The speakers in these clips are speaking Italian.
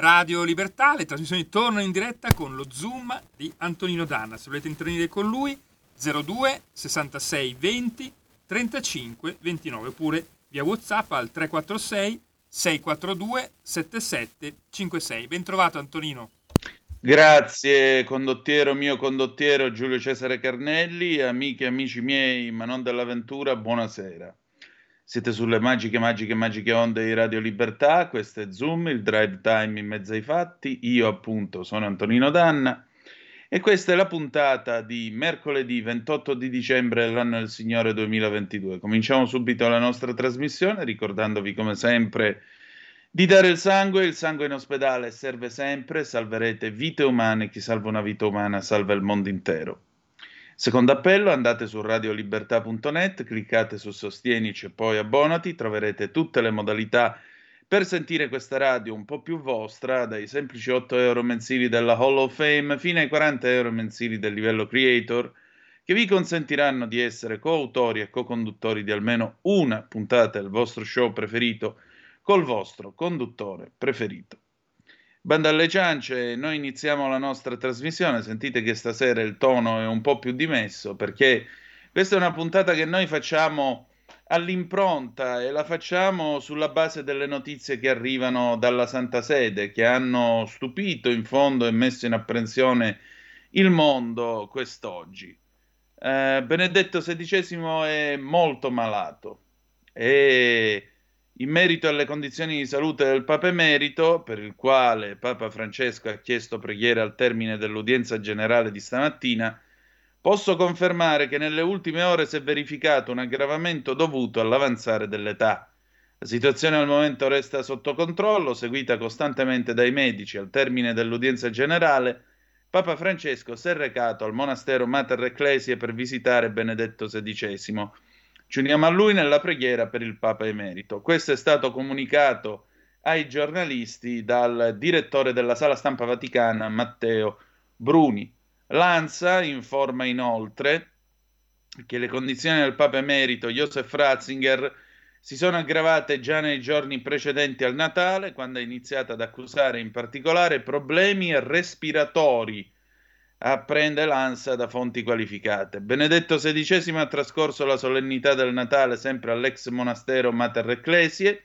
Radio Libertà, le trasmissioni tornano in diretta con lo Zoom di Antonino Danna. Se volete intervenire con lui, 02 66 20 35 29 oppure via WhatsApp al 346 642 77 56. Ben trovato Antonino. Grazie condottiero mio condottiero Giulio Cesare Carnelli, amiche e amici miei, ma non dell'avventura, buonasera. Siete sulle magiche, magiche, magiche onde di Radio Libertà, questo è Zoom, il drive time in mezzo ai fatti, io appunto sono Antonino Danna. E questa è la puntata di mercoledì 28 di dicembre dell'anno del Signore 2022. Cominciamo subito la nostra trasmissione ricordandovi come sempre di dare il sangue, il sangue in ospedale serve sempre, salverete vite umane, chi salva una vita umana salva il mondo intero. Secondo appello, andate su radiolibertà.net, cliccate su Sostienici e poi abbonati, troverete tutte le modalità per sentire questa radio un po' più vostra, dai semplici 8 euro mensili della Hall of Fame fino ai 40 euro mensili del livello Creator, che vi consentiranno di essere coautori e co-conduttori di almeno una puntata del vostro show preferito col vostro conduttore preferito. Banda alle ciance, noi iniziamo la nostra trasmissione, sentite che stasera il tono è un po' più dimesso perché questa è una puntata che noi facciamo all'impronta e la facciamo sulla base delle notizie che arrivano dalla Santa Sede, che hanno stupito in fondo e messo in apprensione il mondo quest'oggi. Eh, Benedetto XVI è molto malato e in merito alle condizioni di salute del Papa Emerito, per il quale Papa Francesco ha chiesto preghiera al termine dell'udienza generale di stamattina, posso confermare che nelle ultime ore si è verificato un aggravamento dovuto all'avanzare dell'età. La situazione al momento resta sotto controllo, seguita costantemente dai medici. Al termine dell'udienza generale, Papa Francesco si è recato al monastero Mater Ecclesiae per visitare Benedetto XVI ci uniamo a lui nella preghiera per il Papa Emerito. Questo è stato comunicato ai giornalisti dal direttore della Sala Stampa Vaticana, Matteo Bruni. L'ANSA informa inoltre che le condizioni del Papa Emerito Joseph Ratzinger si sono aggravate già nei giorni precedenti al Natale, quando ha iniziato ad accusare in particolare problemi respiratori apprende l'ANSA da fonti qualificate. Benedetto XVI ha trascorso la solennità del Natale sempre all'ex monastero Mater Ecclesiae,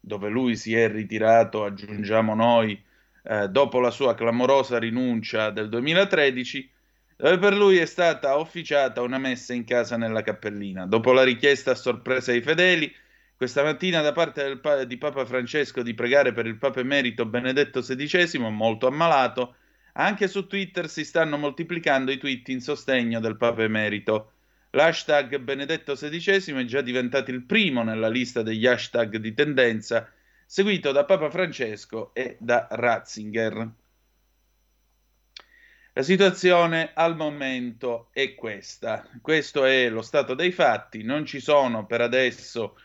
dove lui si è ritirato, aggiungiamo noi, eh, dopo la sua clamorosa rinuncia del 2013, dove per lui è stata officiata una messa in casa nella cappellina. Dopo la richiesta a sorpresa ai fedeli, questa mattina da parte pa- di Papa Francesco di pregare per il Papa Emerito Benedetto XVI, molto ammalato, anche su Twitter si stanno moltiplicando i tweet in sostegno del Papa Emerito. L'hashtag Benedetto XVI è già diventato il primo nella lista degli hashtag di tendenza, seguito da Papa Francesco e da Ratzinger. La situazione al momento è questa. Questo è lo stato dei fatti. Non ci sono per adesso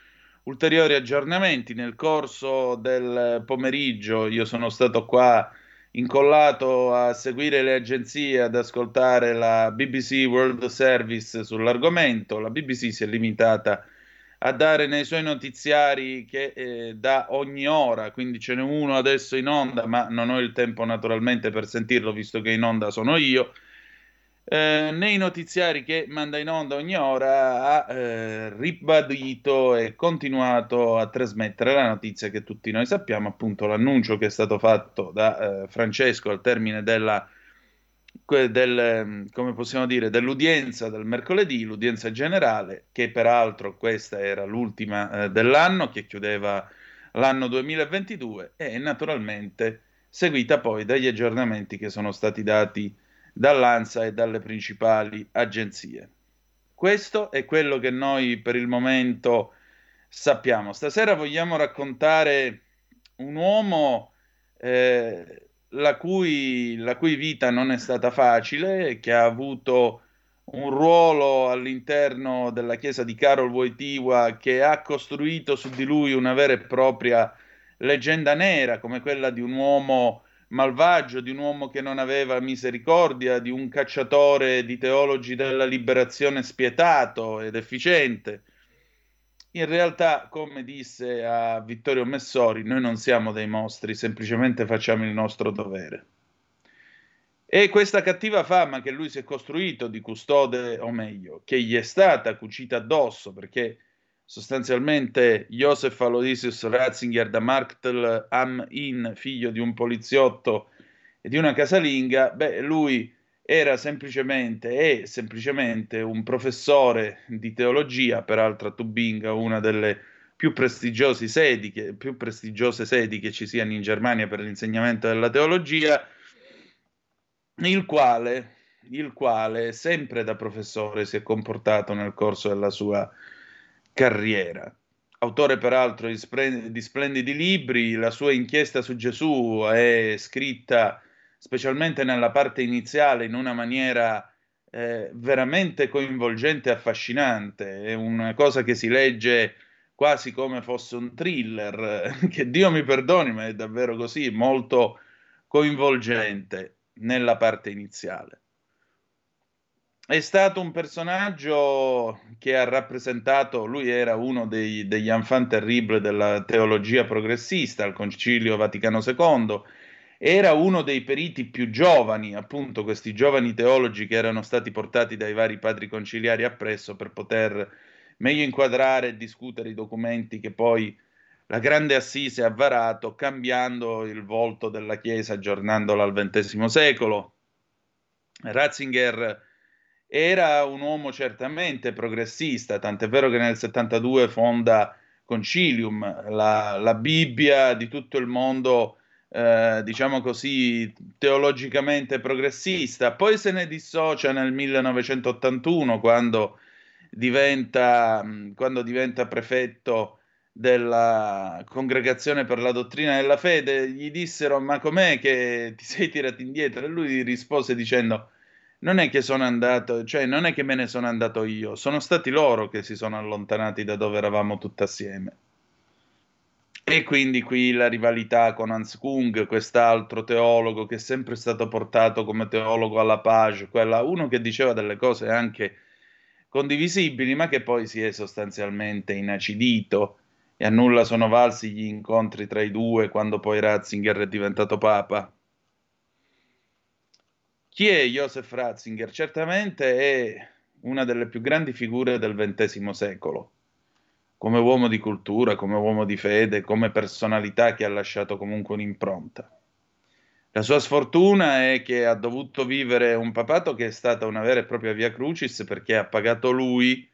ulteriori aggiornamenti. Nel corso del pomeriggio io sono stato qua incollato a seguire le agenzie, ad ascoltare la BBC World Service sull'argomento. La BBC si è limitata a dare nei suoi notiziari che eh, da ogni ora, quindi ce n'è uno adesso in onda, ma non ho il tempo naturalmente per sentirlo visto che in onda sono io eh, nei notiziari che manda in onda ogni ora ha eh, ribadito e continuato a trasmettere la notizia che tutti noi sappiamo, appunto l'annuncio che è stato fatto da eh, Francesco al termine della, del, possiamo dire, dell'udienza del mercoledì, l'udienza generale, che peraltro questa era l'ultima eh, dell'anno, che chiudeva l'anno 2022 e naturalmente seguita poi dagli aggiornamenti che sono stati dati dall'ANSA e dalle principali agenzie. Questo è quello che noi per il momento sappiamo. Stasera vogliamo raccontare un uomo eh, la, cui, la cui vita non è stata facile, che ha avuto un ruolo all'interno della chiesa di Karol Wojtyła che ha costruito su di lui una vera e propria leggenda nera, come quella di un uomo malvagio, di un uomo che non aveva misericordia, di un cacciatore di teologi della liberazione spietato ed efficiente. In realtà, come disse a Vittorio Messori, noi non siamo dei mostri, semplicemente facciamo il nostro dovere. E questa cattiva fama che lui si è costruito di custode, o meglio, che gli è stata cucita addosso, perché sostanzialmente Josef Aloysius Ratzinger da Marktl am Inn, figlio di un poliziotto e di una casalinga, beh, lui era semplicemente, è semplicemente un professore di teologia, peraltro a Tubinga, una delle più prestigiose sedi che, più prestigiose sedi che ci siano in Germania per l'insegnamento della teologia, il quale, il quale sempre da professore si è comportato nel corso della sua carriera. Autore peraltro di, splendidi, di splendidi libri, la sua inchiesta su Gesù è scritta specialmente nella parte iniziale in una maniera eh, veramente coinvolgente e affascinante. È una cosa che si legge quasi come fosse un thriller, che Dio mi perdoni, ma è davvero così, molto coinvolgente nella parte iniziale. È stato un personaggio che ha rappresentato, lui era uno dei, degli enfants terribles della teologia progressista al Concilio Vaticano II, era uno dei periti più giovani, appunto questi giovani teologi che erano stati portati dai vari padri conciliari appresso per poter meglio inquadrare e discutere i documenti che poi la grande Assise ha varato, cambiando il volto della Chiesa, aggiornandola al XX secolo. Ratzinger era un uomo certamente progressista, tant'è vero che nel 72 fonda Concilium, la, la Bibbia di tutto il mondo, eh, diciamo così, teologicamente progressista. Poi se ne dissocia nel 1981 quando diventa, quando diventa prefetto della congregazione per la dottrina della fede, gli dissero ma com'è che ti sei tirato indietro? E lui rispose dicendo non è che sono andato, cioè non è che me ne sono andato io, sono stati loro che si sono allontanati da dove eravamo tutti assieme. E quindi qui la rivalità con Hans Kung, quest'altro teologo che è sempre stato portato come teologo alla page, quella, uno che diceva delle cose anche condivisibili, ma che poi si è sostanzialmente inacidito e a nulla sono valsi gli incontri tra i due quando poi Ratzinger è diventato papa. Chi è Joseph Ratzinger? Certamente è una delle più grandi figure del XX secolo, come uomo di cultura, come uomo di fede, come personalità che ha lasciato comunque un'impronta. La sua sfortuna è che ha dovuto vivere un papato che è stata una vera e propria via crucis perché ha pagato lui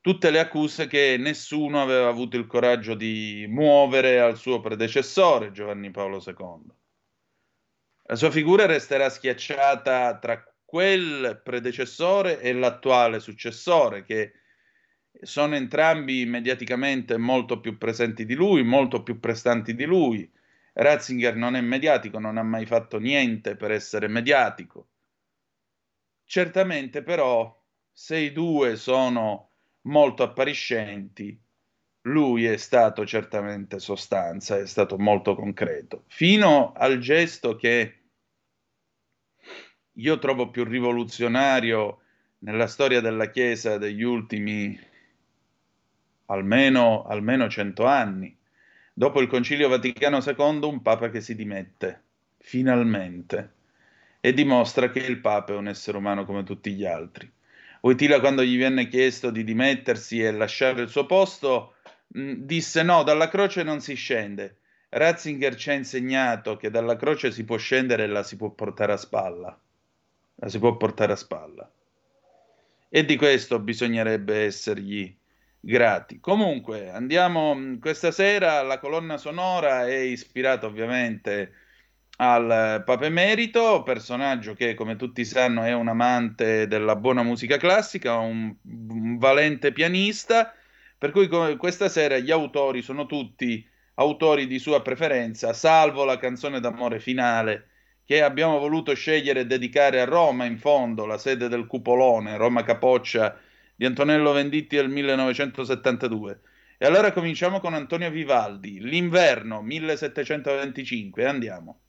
tutte le accuse che nessuno aveva avuto il coraggio di muovere al suo predecessore, Giovanni Paolo II. La sua figura resterà schiacciata tra quel predecessore e l'attuale successore, che sono entrambi mediaticamente molto più presenti di lui, molto più prestanti di lui. Ratzinger non è mediatico, non ha mai fatto niente per essere mediatico. Certamente però, se i due sono molto appariscenti, lui è stato certamente sostanza, è stato molto concreto, fino al gesto che io trovo più rivoluzionario nella storia della Chiesa degli ultimi almeno, almeno cento anni. Dopo il Concilio Vaticano II, un Papa che si dimette, finalmente, e dimostra che il Papa è un essere umano come tutti gli altri. Wojtyla quando gli venne chiesto di dimettersi e lasciare il suo posto, mh, disse no, dalla croce non si scende. Ratzinger ci ha insegnato che dalla croce si può scendere e la si può portare a spalla. La si può portare a spalla. E di questo bisognerebbe essergli grati. Comunque, andiamo questa sera, la colonna sonora è ispirata ovviamente al Papa Emerito, personaggio che come tutti sanno è un amante della buona musica classica, un, un valente pianista, per cui questa sera gli autori sono tutti autori di sua preferenza, salvo la canzone d'amore finale che abbiamo voluto scegliere e dedicare a Roma, in fondo, la sede del cupolone, Roma Capoccia di Antonello Venditti del 1972. E allora cominciamo con Antonio Vivaldi, L'inverno 1725, andiamo.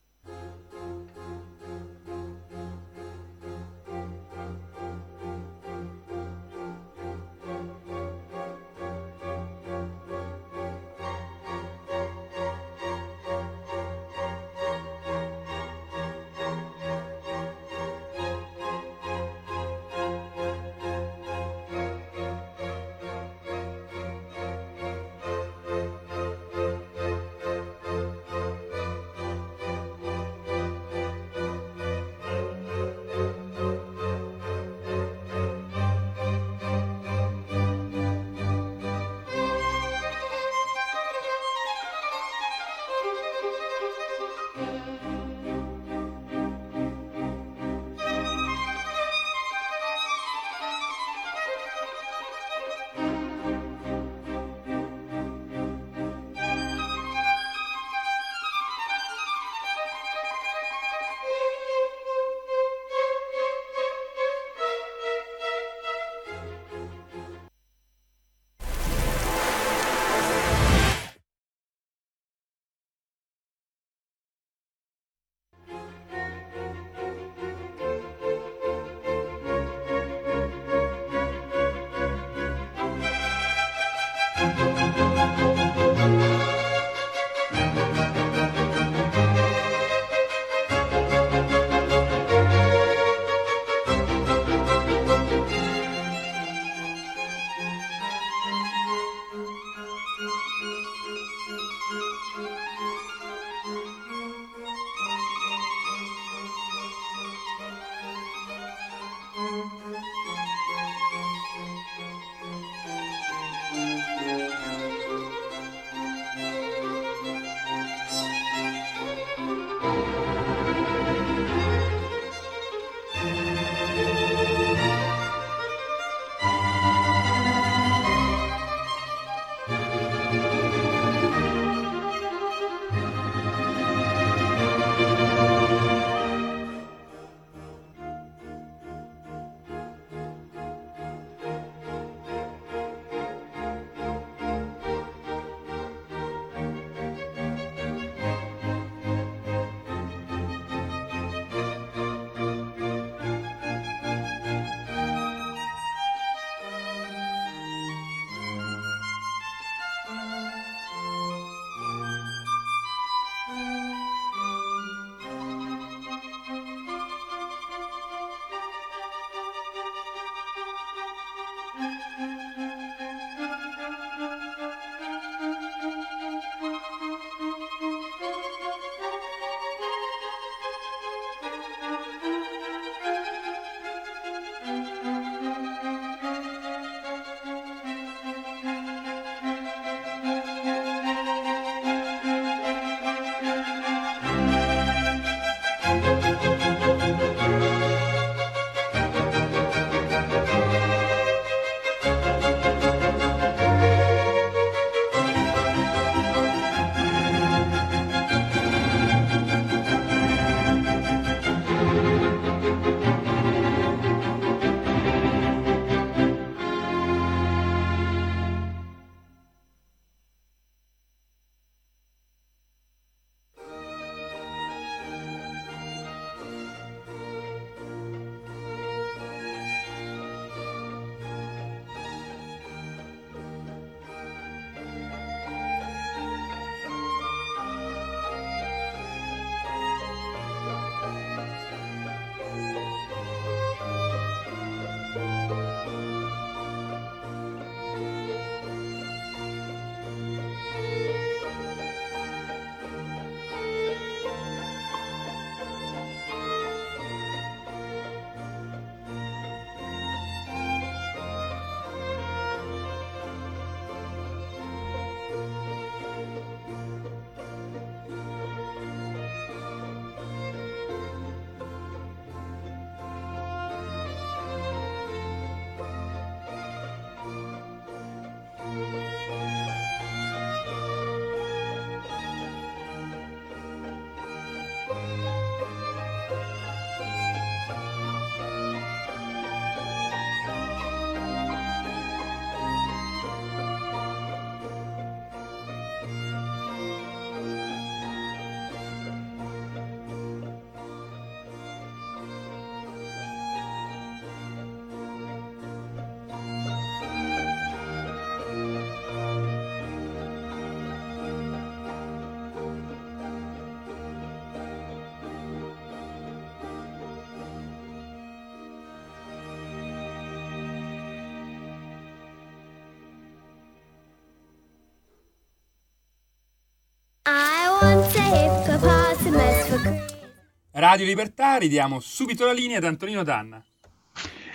Radio Libertà, ridiamo subito la linea ad Antonino Danna.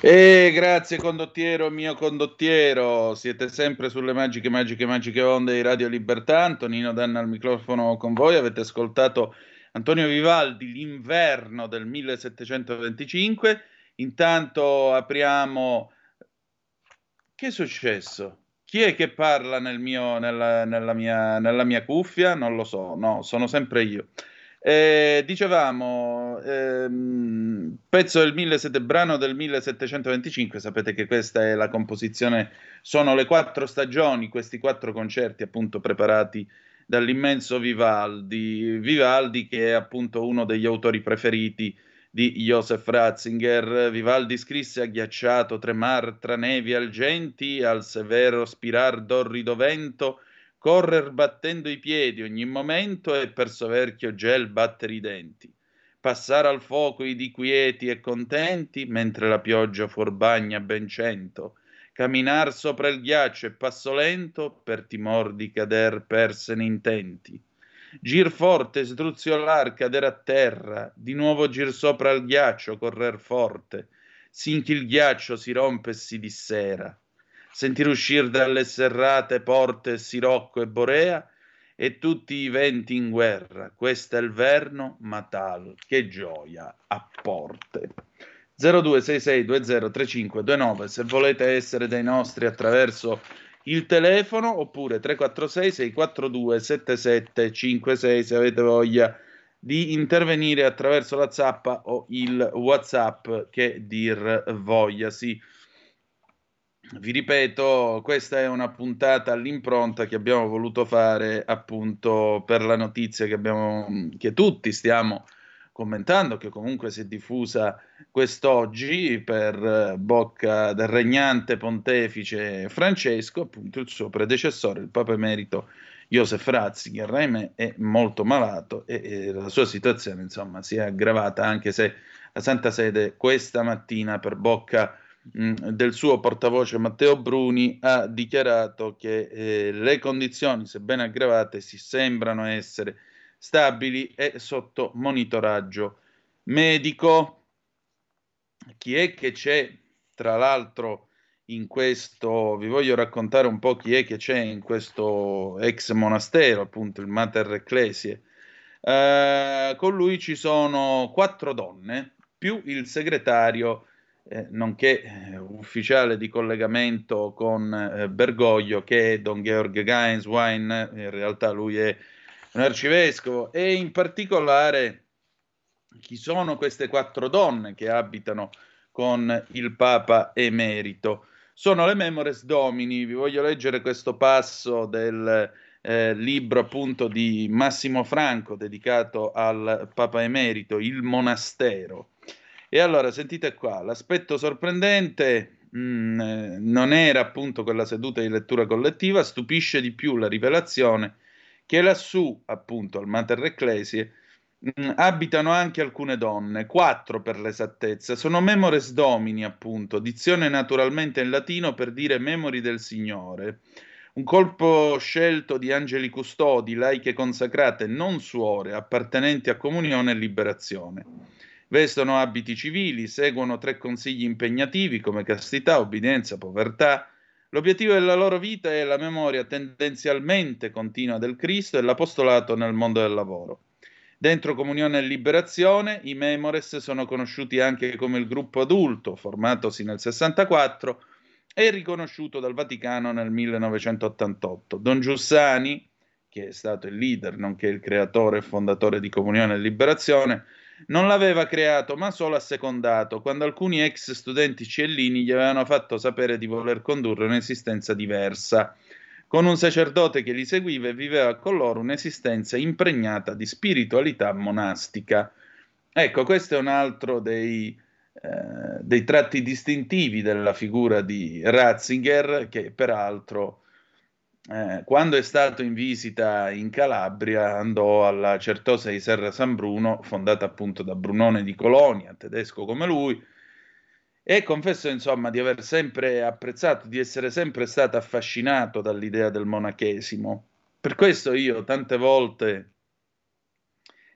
E grazie condottiero, mio condottiero, siete sempre sulle magiche, magiche, magiche onde di Radio Libertà, Antonino Danna al microfono con voi, avete ascoltato Antonio Vivaldi, l'inverno del 1725, intanto apriamo... Che è successo? Chi è che parla nel mio, nella, nella, mia, nella mia cuffia? Non lo so, no, sono sempre io. Eh, dicevamo, ehm, pezzo del 17, brano del 1725, sapete che questa è la composizione, sono le quattro stagioni, questi quattro concerti appunto preparati dall'immenso Vivaldi, Vivaldi che è appunto uno degli autori preferiti di Joseph Ratzinger. Vivaldi scrisse agghiacciato tremar tra nevi algenti al severo spirar d'orrido vento correr battendo i piedi ogni momento e per soverchio gel battere i denti, passare al fuoco i di quieti e contenti, mentre la pioggia fuorbagna ben cento, camminar sopra il ghiaccio e passo lento, per timor di cader persene intenti. Gir forte, sdruzziolar, cader a terra, di nuovo gir sopra il ghiaccio, correr forte, sinchi il ghiaccio si rompe e si dissera sentire uscire dalle serrate porte Sirocco e Borea e tutti i venti in guerra. Questo è il verno, ma tal che gioia a porte. 0266203529 se volete essere dei nostri attraverso il telefono oppure 346 642 7756 se avete voglia di intervenire attraverso la zappa o il whatsapp che dir voglia sì. Vi ripeto, questa è una puntata all'impronta che abbiamo voluto fare appunto per la notizia che, abbiamo, che tutti stiamo commentando, che comunque si è diffusa quest'oggi per bocca del regnante pontefice Francesco, appunto il suo predecessore, il Papa Emerito Joseph Ratzinger, ahimè, è molto malato e, e la sua situazione insomma si è aggravata anche se la Santa Sede questa mattina per bocca Mm, del suo portavoce Matteo Bruni ha dichiarato che eh, le condizioni, sebbene aggravate, si sembrano essere stabili e sotto monitoraggio medico. Chi è che c'è, tra l'altro, in questo, vi voglio raccontare un po' chi è che c'è in questo ex monastero, appunto il Mater Ecclesie. Eh, con lui ci sono quattro donne più il segretario eh, nonché eh, ufficiale di collegamento con eh, Bergoglio, che è Don Georg Gainswein, in realtà lui è un arcivescovo, e in particolare chi sono queste quattro donne che abitano con il Papa emerito. Sono le Memores Domini, vi voglio leggere questo passo del eh, libro appunto di Massimo Franco dedicato al Papa emerito, Il monastero. E allora, sentite qua, l'aspetto sorprendente mh, mm, non era appunto quella seduta di lettura collettiva, stupisce di più la rivelazione che lassù, appunto, al Mater Ecclesie, mm, abitano anche alcune donne, quattro per l'esattezza, sono memores domini, appunto, dizione naturalmente in latino per dire memori del Signore. Un colpo scelto di angeli custodi, laiche consacrate, non suore, appartenenti a comunione e liberazione vestono abiti civili, seguono tre consigli impegnativi come castità, obbedienza, povertà. L'obiettivo della loro vita è la memoria tendenzialmente continua del Cristo e l'apostolato nel mondo del lavoro. Dentro Comunione e Liberazione, i Memores sono conosciuti anche come il gruppo adulto, formatosi nel 64 e riconosciuto dal Vaticano nel 1988. Don Giussani, che è stato il leader, nonché il creatore e fondatore di Comunione e Liberazione, non l'aveva creato, ma solo assecondato, quando alcuni ex studenti ciellini gli avevano fatto sapere di voler condurre un'esistenza diversa, con un sacerdote che li seguiva e viveva con loro un'esistenza impregnata di spiritualità monastica. Ecco, questo è un altro dei, eh, dei tratti distintivi della figura di Ratzinger, che peraltro eh, quando è stato in visita in Calabria andò alla Certosa di Serra San Bruno, fondata appunto da Brunone di Colonia, tedesco come lui, e confesso insomma di aver sempre apprezzato, di essere sempre stato affascinato dall'idea del monachesimo. Per questo io tante volte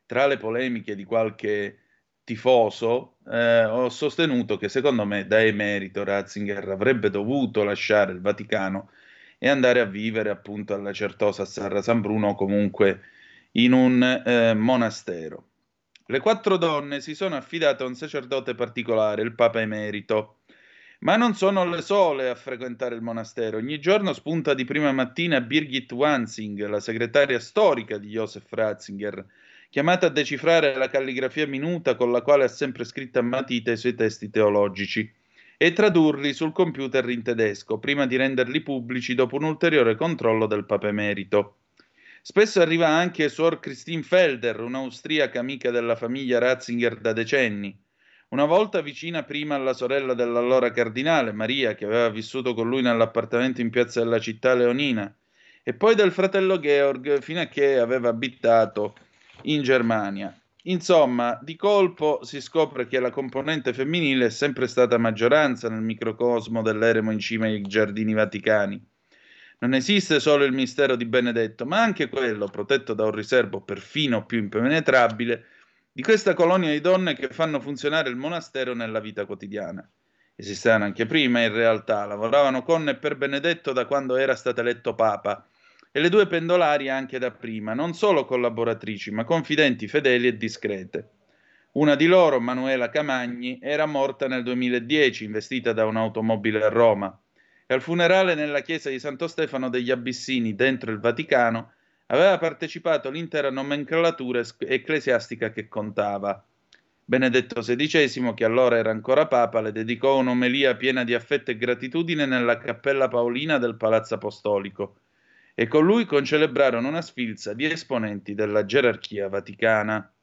tra le polemiche di qualche tifoso, eh, ho sostenuto che secondo me da emerito Ratzinger avrebbe dovuto lasciare il Vaticano e andare a vivere appunto alla Certosa a Sarra San Bruno o comunque in un eh, monastero. Le quattro donne si sono affidate a un sacerdote particolare, il Papa Emerito, ma non sono le sole a frequentare il monastero. Ogni giorno spunta di prima mattina Birgit Wansing, la segretaria storica di Josef Ratzinger, chiamata a decifrare la calligrafia minuta con la quale ha sempre scritto a matita i suoi testi teologici e tradurli sul computer in tedesco, prima di renderli pubblici dopo un ulteriore controllo del Papa Emerito. Spesso arriva anche Suor Christine Felder, un'austriaca amica della famiglia Ratzinger da decenni. Una volta vicina prima alla sorella dell'allora cardinale, Maria, che aveva vissuto con lui nell'appartamento in piazza della città leonina, e poi del fratello Georg, fino a che aveva abitato in Germania. Insomma, di colpo si scopre che la componente femminile è sempre stata maggioranza nel microcosmo dell'eremo in cima ai giardini vaticani. Non esiste solo il mistero di Benedetto, ma anche quello, protetto da un riservo perfino più impenetrabile, di questa colonia di donne che fanno funzionare il monastero nella vita quotidiana. Esistevano anche prima, in realtà, lavoravano con e per Benedetto da quando era stato eletto Papa e le due pendolari anche da prima, non solo collaboratrici, ma confidenti, fedeli e discrete. Una di loro, Manuela Camagni, era morta nel 2010, investita da un'automobile a Roma, e al funerale nella chiesa di Santo Stefano degli Abissini, dentro il Vaticano, aveva partecipato l'intera nomenclatura ecclesiastica che contava. Benedetto XVI, che allora era ancora papa, le dedicò un'omelia piena di affetto e gratitudine nella cappella paolina del Palazzo Apostolico e con lui concelebrarono una sfilza di esponenti della gerarchia vaticana.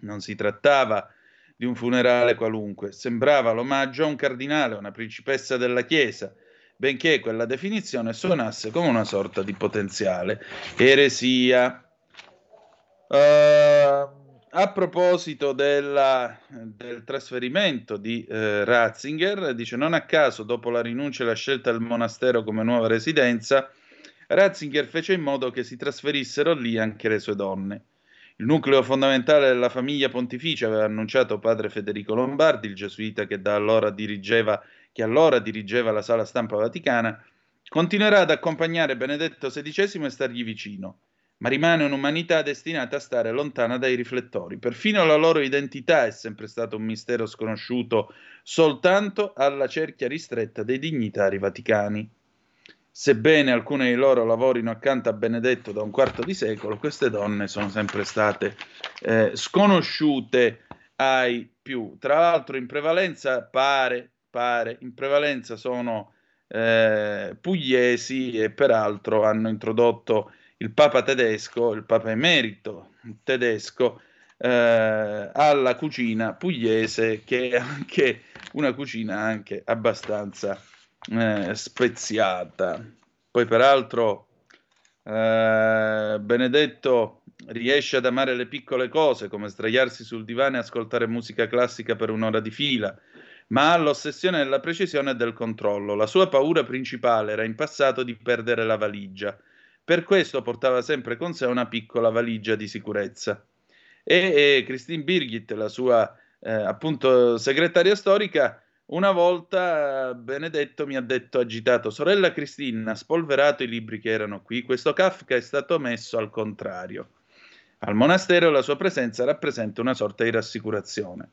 Non si trattava di un funerale qualunque, sembrava l'omaggio a un cardinale, una principessa della Chiesa, benché quella definizione suonasse come una sorta di potenziale eresia. Uh, a proposito della, del trasferimento di eh, Ratzinger, dice non a caso, dopo la rinuncia e la scelta del monastero come nuova residenza, Ratzinger fece in modo che si trasferissero lì anche le sue donne. Il nucleo fondamentale della famiglia pontificia aveva annunciato padre Federico Lombardi, il gesuita che allora dirigeva, che allora dirigeva la sala stampa vaticana, continuerà ad accompagnare Benedetto XVI e stargli vicino, ma rimane un'umanità destinata a stare lontana dai riflettori. Perfino la loro identità è sempre stato un mistero sconosciuto soltanto alla cerchia ristretta dei dignitari vaticani. Sebbene alcune di loro lavorino accanto a Benedetto da un quarto di secolo, queste donne sono sempre state eh, sconosciute ai più. Tra l'altro, in prevalenza pare, pare in prevalenza sono eh, pugliesi e peraltro hanno introdotto il Papa tedesco, il Papa emerito tedesco, eh, alla cucina pugliese, che è anche una cucina anche abbastanza eh, speziata. Poi peraltro eh, Benedetto riesce ad amare le piccole cose, come sdraiarsi sul divano e ascoltare musica classica per un'ora di fila, ma ha l'ossessione della precisione e del controllo. La sua paura principale era in passato di perdere la valigia. Per questo portava sempre con sé una piccola valigia di sicurezza. E, e Christine Birgit, la sua eh, appunto segretaria storica, una volta Benedetto mi ha detto agitato, sorella Cristina, spolverato i libri che erano qui, questo Kafka è stato messo al contrario. Al monastero la sua presenza rappresenta una sorta di rassicurazione.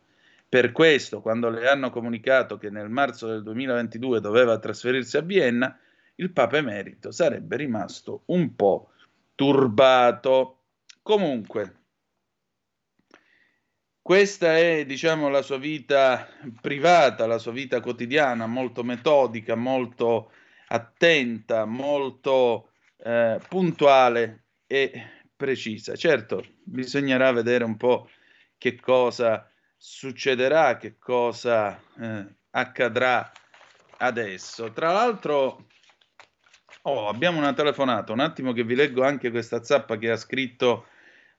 Per questo, quando le hanno comunicato che nel marzo del 2022 doveva trasferirsi a Vienna, il Papa Emerito sarebbe rimasto un po' turbato. Comunque, questa è, diciamo, la sua vita privata, la sua vita quotidiana, molto metodica, molto attenta, molto eh, puntuale e precisa. Certo, bisognerà vedere un po' che cosa succederà, che cosa eh, accadrà adesso. Tra l'altro, oh, abbiamo una telefonata, un attimo che vi leggo anche questa zappa che ha scritto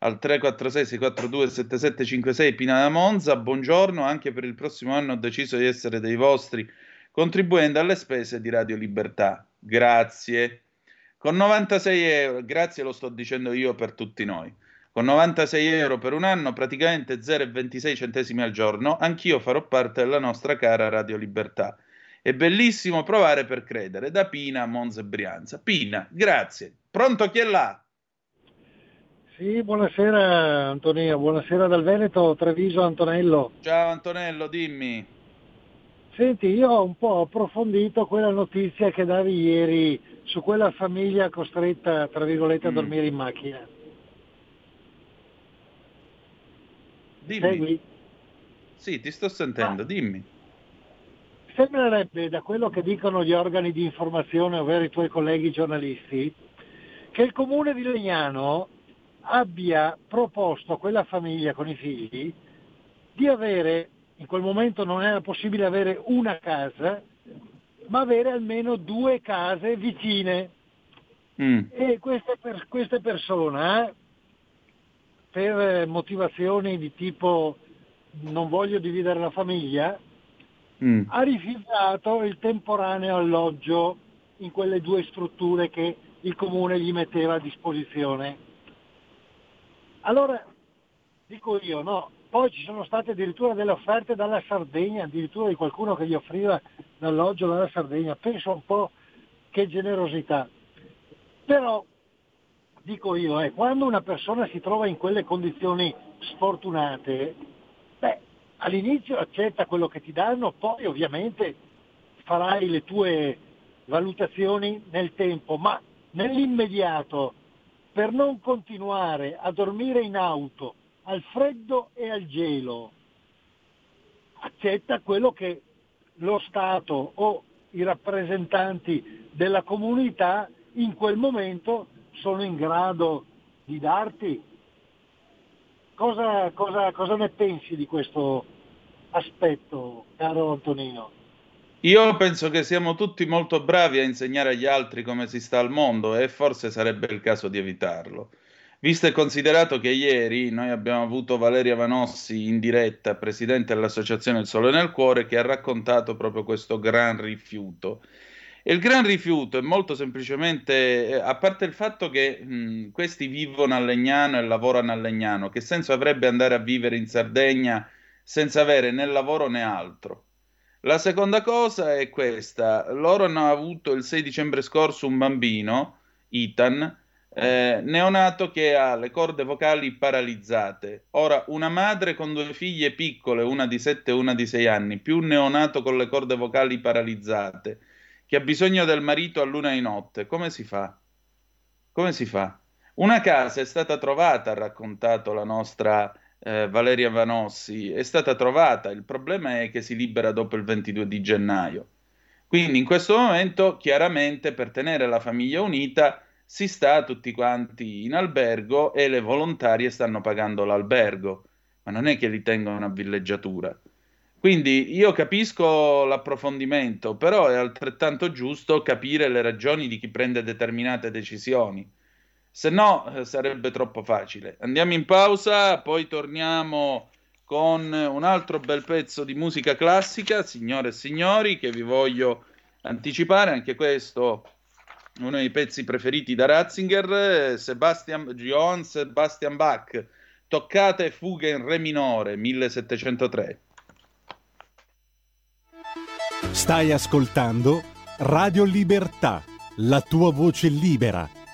al 346 642 7756 Pina da Monza. Buongiorno, anche per il prossimo anno ho deciso di essere dei vostri contribuendo alle spese di Radio Libertà. Grazie. Con 96 euro, grazie lo sto dicendo io per tutti noi. Con 96 euro per un anno, praticamente 0,26 centesimi al giorno, anch'io farò parte della nostra cara Radio Libertà. È bellissimo provare per credere. Da Pina, Monza e Brianza. Pina, grazie. Pronto chi è là? Sì, buonasera Antonio, buonasera dal Veneto, Treviso Antonello. Ciao Antonello, dimmi. Senti, io ho un po' approfondito quella notizia che davi ieri su quella famiglia costretta, tra virgolette, a mm. dormire in macchina. Dimmi. Segui? Sì, ti sto sentendo, ah. dimmi. Sembrerebbe, da quello che dicono gli organi di informazione, ovvero i tuoi colleghi giornalisti, che il comune di Legnano abbia proposto a quella famiglia con i figli di avere, in quel momento non era possibile avere una casa, ma avere almeno due case vicine. Mm. E queste, per, queste persone per motivazioni di tipo non voglio dividere la famiglia, mm. ha rifiutato il temporaneo alloggio in quelle due strutture che il comune gli metteva a disposizione. Allora, dico io, no, poi ci sono state addirittura delle offerte dalla Sardegna, addirittura di qualcuno che gli offriva l'alloggio dalla Sardegna, penso un po' che generosità. Però dico io, eh, quando una persona si trova in quelle condizioni sfortunate, beh, all'inizio accetta quello che ti danno, poi ovviamente farai le tue valutazioni nel tempo, ma nell'immediato, per non continuare a dormire in auto al freddo e al gelo, accetta quello che lo Stato o i rappresentanti della comunità in quel momento sono in grado di darti? Cosa, cosa, cosa ne pensi di questo aspetto, caro Antonino? Io penso che siamo tutti molto bravi a insegnare agli altri come si sta al mondo e forse sarebbe il caso di evitarlo. Visto e considerato che ieri noi abbiamo avuto Valeria Vanossi in diretta, presidente dell'Associazione Il Sole nel Cuore, che ha raccontato proprio questo gran rifiuto e il gran rifiuto è molto semplicemente, eh, a parte il fatto che mh, questi vivono a Legnano e lavorano a Legnano, che senso avrebbe andare a vivere in Sardegna senza avere né lavoro né altro? La seconda cosa è questa, loro hanno avuto il 6 dicembre scorso un bambino, Ethan, eh, neonato che ha le corde vocali paralizzate. Ora, una madre con due figlie piccole, una di 7 e una di 6 anni, più un neonato con le corde vocali paralizzate, che ha bisogno del marito a luna di notte, come si fa? Come si fa? Una casa è stata trovata, ha raccontato la nostra eh, Valeria Vanossi, è stata trovata, il problema è che si libera dopo il 22 di gennaio. Quindi in questo momento, chiaramente, per tenere la famiglia unita, si sta tutti quanti in albergo e le volontarie stanno pagando l'albergo, ma non è che li tengono a villeggiatura. Quindi io capisco l'approfondimento, però è altrettanto giusto capire le ragioni di chi prende determinate decisioni. Se no eh, sarebbe troppo facile. Andiamo in pausa, poi torniamo con un altro bel pezzo di musica classica, signore e signori, che vi voglio anticipare, anche questo uno dei pezzi preferiti da Ratzinger, Sebastian Johann Sebastian Bach, Toccata e fuga in re minore, 1703. Stai ascoltando Radio Libertà, la tua voce libera,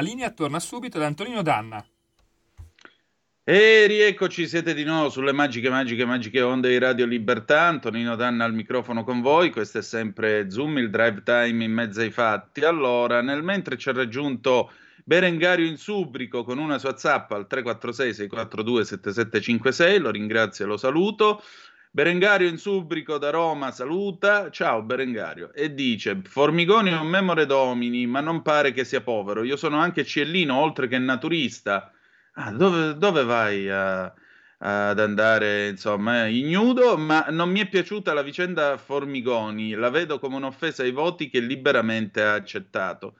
La linea torna subito ad Antonino Danna. E rieccoci, siete di nuovo sulle magiche, magiche, magiche onde di Radio Libertà. Antonino Danna al microfono con voi. Questo è sempre Zoom, il drive time in mezzo ai fatti. Allora, nel mentre ci ha raggiunto Berengario in Subrico con una sua zappa al 346-642-7756, lo ringrazio e lo saluto. Berengario in Subrico da Roma saluta, ciao Berengario, e dice, Formigoni è un memore domini, ma non pare che sia povero, io sono anche ciellino oltre che naturista. Ah, dove, dove vai a, ad andare, insomma, eh, ignudo? Ma non mi è piaciuta la vicenda Formigoni, la vedo come un'offesa ai voti che liberamente ha accettato.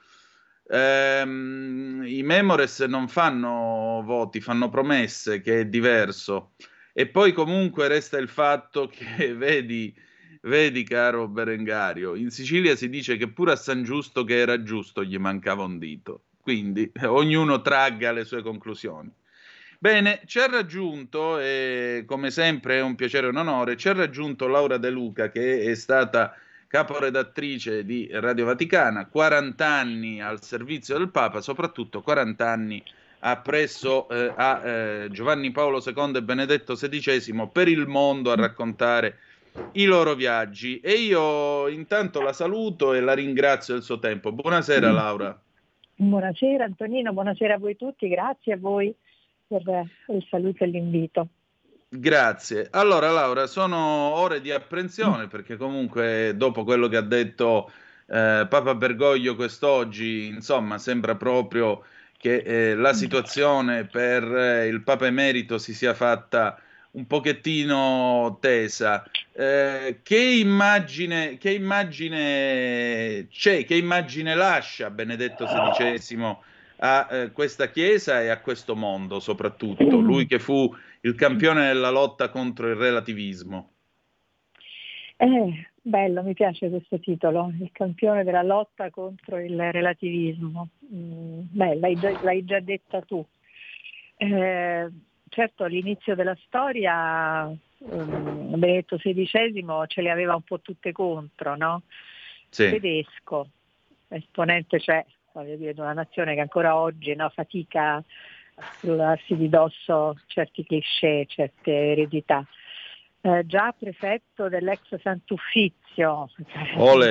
Ehm, I Memores non fanno voti, fanno promesse, che è diverso. E poi comunque resta il fatto che, vedi, vedi caro Berengario, in Sicilia si dice che pure a San Giusto che era giusto gli mancava un dito. Quindi ognuno tragga le sue conclusioni. Bene, ci ha raggiunto, e come sempre è un piacere e un onore, ci ha raggiunto Laura De Luca che è stata caporedattrice di Radio Vaticana, 40 anni al servizio del Papa, soprattutto 40 anni appresso eh, a eh, Giovanni Paolo II e Benedetto XVI per il mondo a raccontare i loro viaggi. E io intanto la saluto e la ringrazio del suo tempo. Buonasera Laura. Buonasera Antonino, buonasera a voi tutti, grazie a voi per il saluto e l'invito. Grazie. Allora Laura, sono ore di apprensione perché comunque dopo quello che ha detto eh, Papa Bergoglio quest'oggi, insomma, sembra proprio che eh, la situazione per eh, il Papa Emerito si sia fatta un pochettino tesa. Eh, che, immagine, che immagine c'è, che immagine lascia Benedetto XVI a eh, questa Chiesa e a questo mondo soprattutto? Lui che fu il campione della lotta contro il relativismo. Eh, bello, mi piace questo titolo, il campione della lotta contro il relativismo. Mm, beh, l'hai già, l'hai già, detta tu. Eh, certo, all'inizio della storia um, Benedetto XVI ce le aveva un po' tutte contro, no? Sì. Tedesco, esponente cioè, voglio dire, di una nazione che ancora oggi no, fatica strullarsi di dosso certi cliché, certe eredità. Eh, già prefetto dell'ex Sant'Uffizio,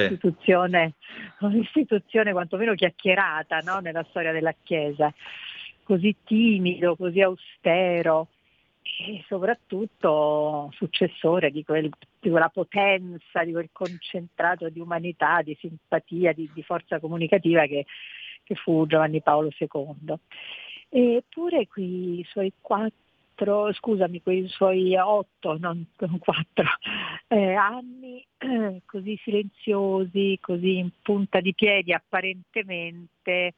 un'istituzione, un'istituzione quantomeno chiacchierata no? nella storia della Chiesa, così timido, così austero e soprattutto successore di, quel, di quella potenza, di quel concentrato di umanità, di simpatia, di, di forza comunicativa che, che fu Giovanni Paolo II. Eppure qui i suoi quattro, scusami, quei suoi otto, non quattro eh, anni così silenziosi, così in punta di piedi apparentemente,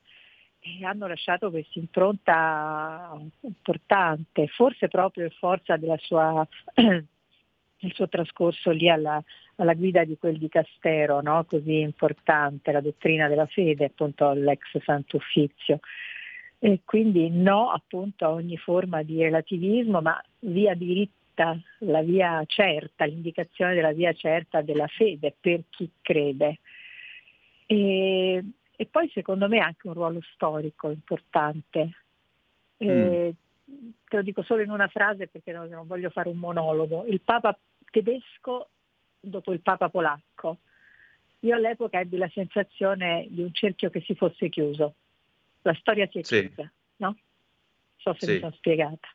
eh, hanno lasciato questa impronta importante, forse proprio in forza sua, del suo trascorso lì alla, alla guida di quel dicastero no? così importante, la dottrina della fede, appunto l'ex Santo Uffizio e quindi no appunto a ogni forma di relativismo, ma via diritta, la via certa, l'indicazione della via certa della fede per chi crede. E, e poi secondo me anche un ruolo storico importante. E, mm. Te lo dico solo in una frase perché non, non voglio fare un monologo. Il Papa tedesco dopo il Papa polacco. Io all'epoca ebbi la sensazione di un cerchio che si fosse chiuso la storia si è chiusa, sì. no? So se sì. mi sono spiegata.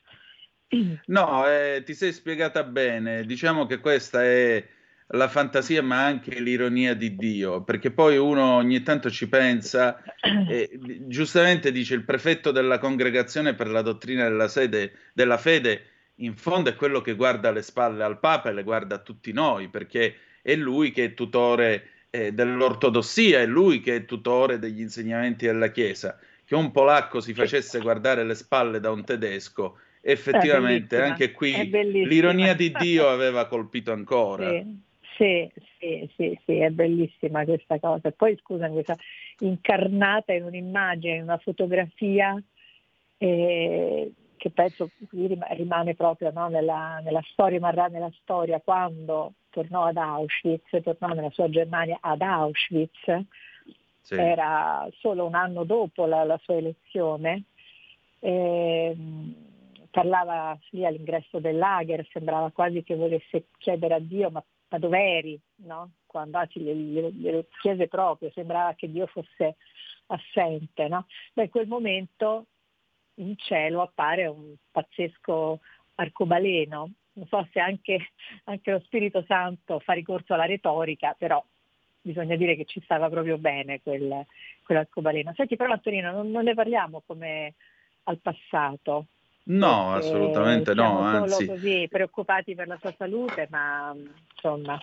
No, eh, ti sei spiegata bene. Diciamo che questa è la fantasia, ma anche l'ironia di Dio, perché poi uno ogni tanto ci pensa, e giustamente dice il prefetto della congregazione per la dottrina della, sede, della fede, in fondo è quello che guarda le spalle al Papa e le guarda a tutti noi, perché è lui che è tutore eh, dell'ortodossia, è lui che è tutore degli insegnamenti della Chiesa che un polacco si facesse guardare le spalle da un tedesco, effettivamente anche qui l'ironia di Dio aveva colpito ancora. Sì, sì, sì, sì, è bellissima questa cosa. Poi scusami, questa incarnata in un'immagine, in una fotografia eh, che penso rimane proprio no, nella, nella, storia, rimarrà nella storia quando tornò ad Auschwitz, tornò nella sua Germania ad Auschwitz, sì. era solo un anno dopo la, la sua elezione. E, parlava lì all'ingresso del lager, sembrava quasi che volesse chiedere a Dio ma, ma dove eri? No? Quando anzi glielo, glielo chiese proprio, sembrava che Dio fosse assente. No? Beh, in quel momento in cielo appare un pazzesco arcobaleno. Non so se anche, anche lo Spirito Santo fa ricorso alla retorica, però bisogna dire che ci stava proprio bene quel, quell'arcobaleno. Senti però Antonino, non, non ne parliamo come al passato. No, assolutamente no, anzi. così preoccupati per la sua salute, ma insomma,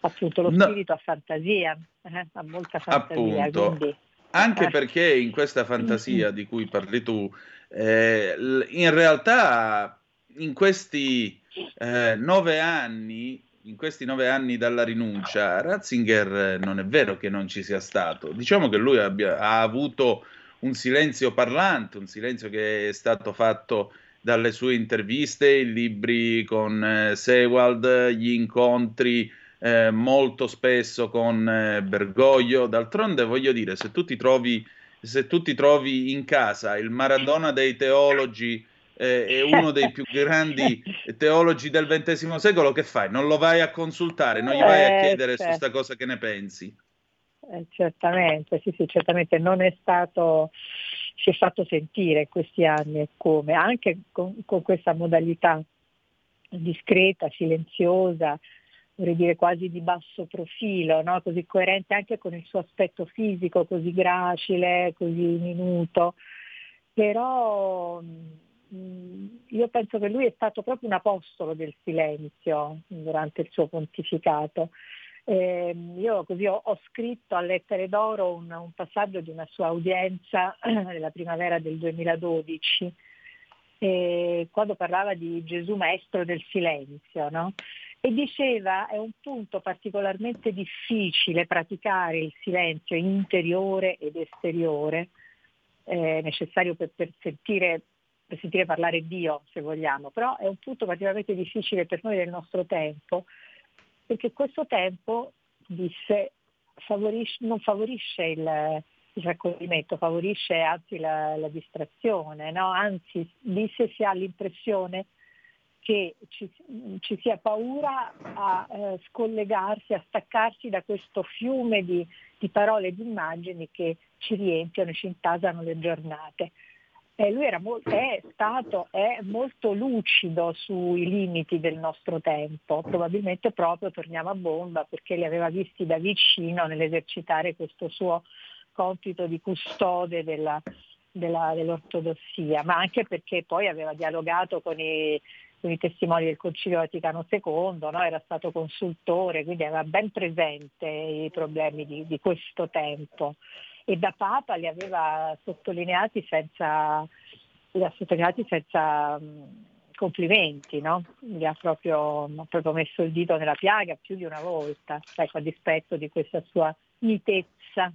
appunto lo spirito no. ha fantasia, eh? ha molta fantasia. Appunto. Quindi... Anche eh. perché in questa fantasia di cui parli tu, eh, in realtà in questi eh, nove anni in questi nove anni dalla rinuncia, Ratzinger non è vero che non ci sia stato. Diciamo che lui abbia, ha avuto un silenzio parlante, un silenzio che è stato fatto dalle sue interviste, i libri con eh, Sewald, gli incontri eh, molto spesso con eh, Bergoglio. D'altronde voglio dire, se tu ti trovi, se tu ti trovi in casa il Maradona dei teologi eh, è uno dei più grandi teologi del XX secolo, che fai? Non lo vai a consultare, non gli vai a eh, chiedere certo. su questa cosa che ne pensi? Eh, certamente, sì, sì, certamente non è stato, si è fatto sentire in questi anni come, anche con, con questa modalità discreta, silenziosa, vorrei dire quasi di basso profilo, no? così coerente anche con il suo aspetto fisico, così gracile, così minuto. Però io penso che lui è stato proprio un apostolo del silenzio durante il suo pontificato. Eh, io così ho, ho, scritto a Lettere d'Oro un, un, passaggio di una sua udienza nella primavera del 2012, eh, quando parlava di Gesù maestro del silenzio, no? e diceva è un punto particolarmente difficile praticare il silenzio interiore ed esteriore, eh, necessario per, per sentire per sentire parlare Dio, se vogliamo, però è un punto particolarmente difficile per noi del nostro tempo, perché questo tempo, disse, favorisce, non favorisce il, il, raccoglimento, favorisce anzi la, la distrazione, no? anzi disse si ha l'impressione che ci, ci sia paura a eh, scollegarsi, a staccarsi da questo fiume di, di parole e di immagini che ci riempiono e ci intasano le giornate. Eh, lui mo- è stato è molto lucido sui limiti del nostro tempo, probabilmente proprio torniamo a bomba perché li aveva visti da vicino nell'esercitare questo suo compito di custode della, della, dell'ortodossia, ma anche perché poi aveva dialogato con i, con i testimoni del Concilio Vaticano II, no? era stato consultore, quindi aveva ben presente i problemi di, di questo tempo e da Papa li aveva sottolineati senza, li ha sottolineati senza um, complimenti, no? Gli ha proprio, ha proprio, messo il dito nella piaga più di una volta, ecco, a dispetto di questa sua mitezza,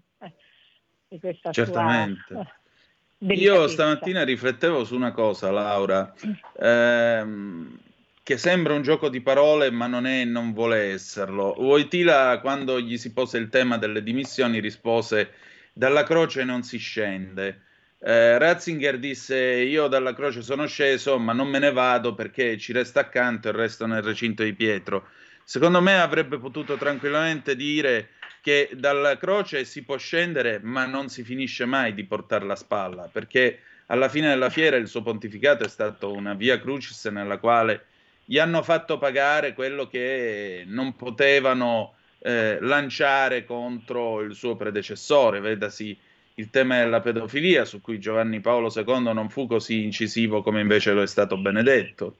di questa Certamente. sua... Io stamattina riflettevo su una cosa, Laura, ehm, che sembra un gioco di parole, ma non è e non vuole esserlo. Wojtyla, quando gli si pose il tema delle dimissioni, rispose dalla croce non si scende. Eh, Ratzinger disse io dalla croce sono sceso ma non me ne vado perché ci resta accanto e resto nel recinto di Pietro. Secondo me avrebbe potuto tranquillamente dire che dalla croce si può scendere ma non si finisce mai di portarla a spalla perché alla fine della fiera il suo pontificato è stato una via crucis nella quale gli hanno fatto pagare quello che non potevano eh, lanciare contro il suo predecessore, vedasi il tema della pedofilia, su cui Giovanni Paolo II non fu così incisivo come invece lo è stato Benedetto.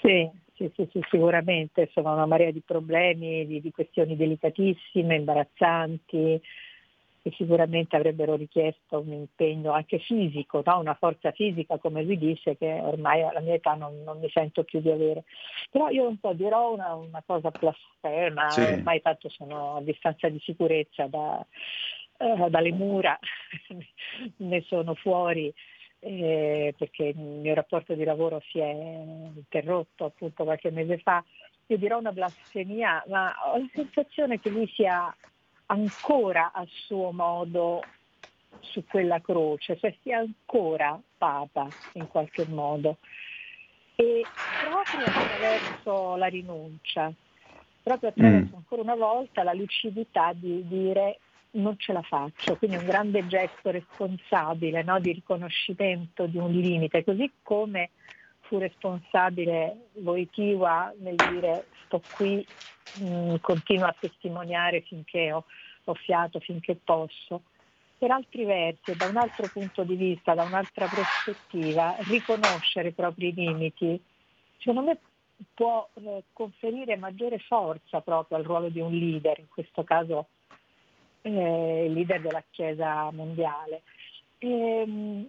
Sì, sì, sì, sì sicuramente, insomma una marea di problemi, di, di questioni delicatissime, imbarazzanti, che sicuramente avrebbero richiesto un impegno anche fisico, no? una forza fisica come lui dice che ormai alla mia età non, non mi sento più di avere. Però io un po' dirò una, una cosa blasfema, sì. ormai tanto sono a distanza di sicurezza da, eh, dalle mura, ne sono fuori. Eh, perché il mio rapporto di lavoro si è interrotto appunto qualche mese fa, io dirò una blasfemia, ma ho la sensazione che lui sia ancora a suo modo su quella croce, cioè sia ancora Papa in qualche modo. E proprio attraverso la rinuncia, proprio attraverso mm. ancora una volta la lucidità di dire non ce la faccio, quindi un grande gesto responsabile no, di riconoscimento di un limite, così come fu responsabile Wojtyła nel dire sto qui, mh, mm, continuo a testimoniare finché ho, ho fiato, finché posso. Per altri versi, da un altro punto di vista, da un'altra prospettiva, riconoscere i propri limiti, secondo me può eh, conferire maggiore forza proprio al ruolo di un leader, in questo caso eh, leader della Chiesa mondiale. E, ehm,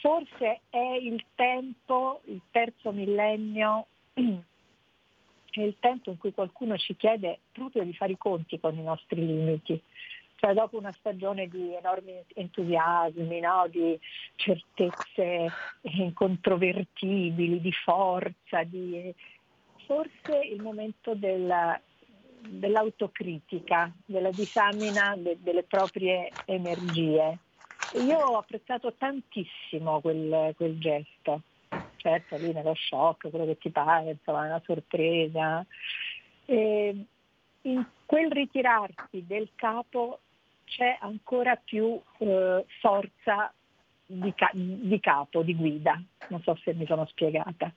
forse è il tempo, il terzo millennio, è il tempo in cui qualcuno ci chiede proprio di fare i conti con i nostri limiti. Cioè dopo una stagione di enormi entusiasmi, no? di certezze incontrovertibili, di forza, di... forse il momento della, dell'autocritica, della disamina de, delle proprie energie. Io ho apprezzato tantissimo quel, quel gesto, certo lì nello shock, quello che ti pare, insomma, una sorpresa. E in quel ritirarsi del capo c'è ancora più eh, forza di, ca- di capo, di guida, non so se mi sono spiegata.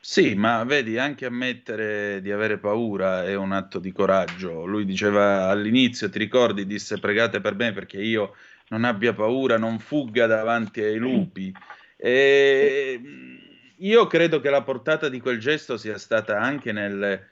Sì, ma vedi, anche ammettere di avere paura è un atto di coraggio. Lui diceva all'inizio, ti ricordi, disse pregate per me perché io non abbia paura, non fugga davanti ai lupi. E io credo che la portata di quel gesto sia stata anche nel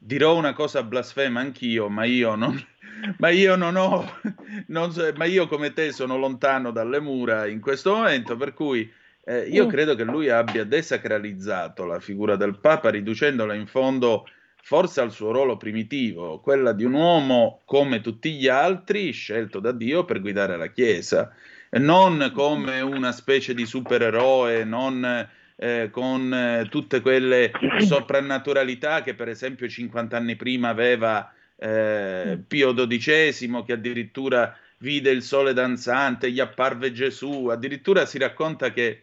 dirò una cosa blasfema anch'io, ma io non, ma io non ho, non so, ma io come te sono lontano dalle mura in questo momento, per cui eh, io mm. credo che lui abbia desacralizzato la figura del Papa riducendola in fondo forse al suo ruolo primitivo, quella di un uomo come tutti gli altri, scelto da Dio per guidare la Chiesa, non come una specie di supereroe, non eh, con eh, tutte quelle soprannaturalità che per esempio 50 anni prima aveva eh, Pio XII, che addirittura vide il sole danzante, gli apparve Gesù, addirittura si racconta che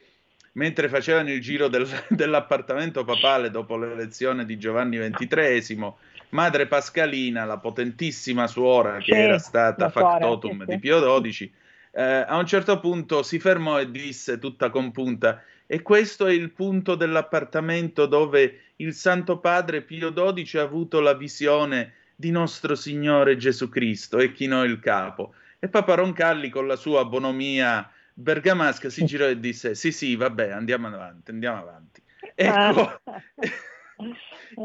mentre facevano il giro del, dell'appartamento papale dopo l'elezione di Giovanni XXIII, madre Pascalina, la potentissima suora che sì, era stata factotum sì, di Pio XII, eh, a un certo punto si fermò e disse tutta compunta e questo è il punto dell'appartamento dove il Santo Padre Pio XII ha avuto la visione di nostro Signore Gesù Cristo e chinò il capo. E Papa Roncalli con la sua bonomia bergamasca si girò e disse sì sì vabbè andiamo avanti andiamo avanti. Ecco.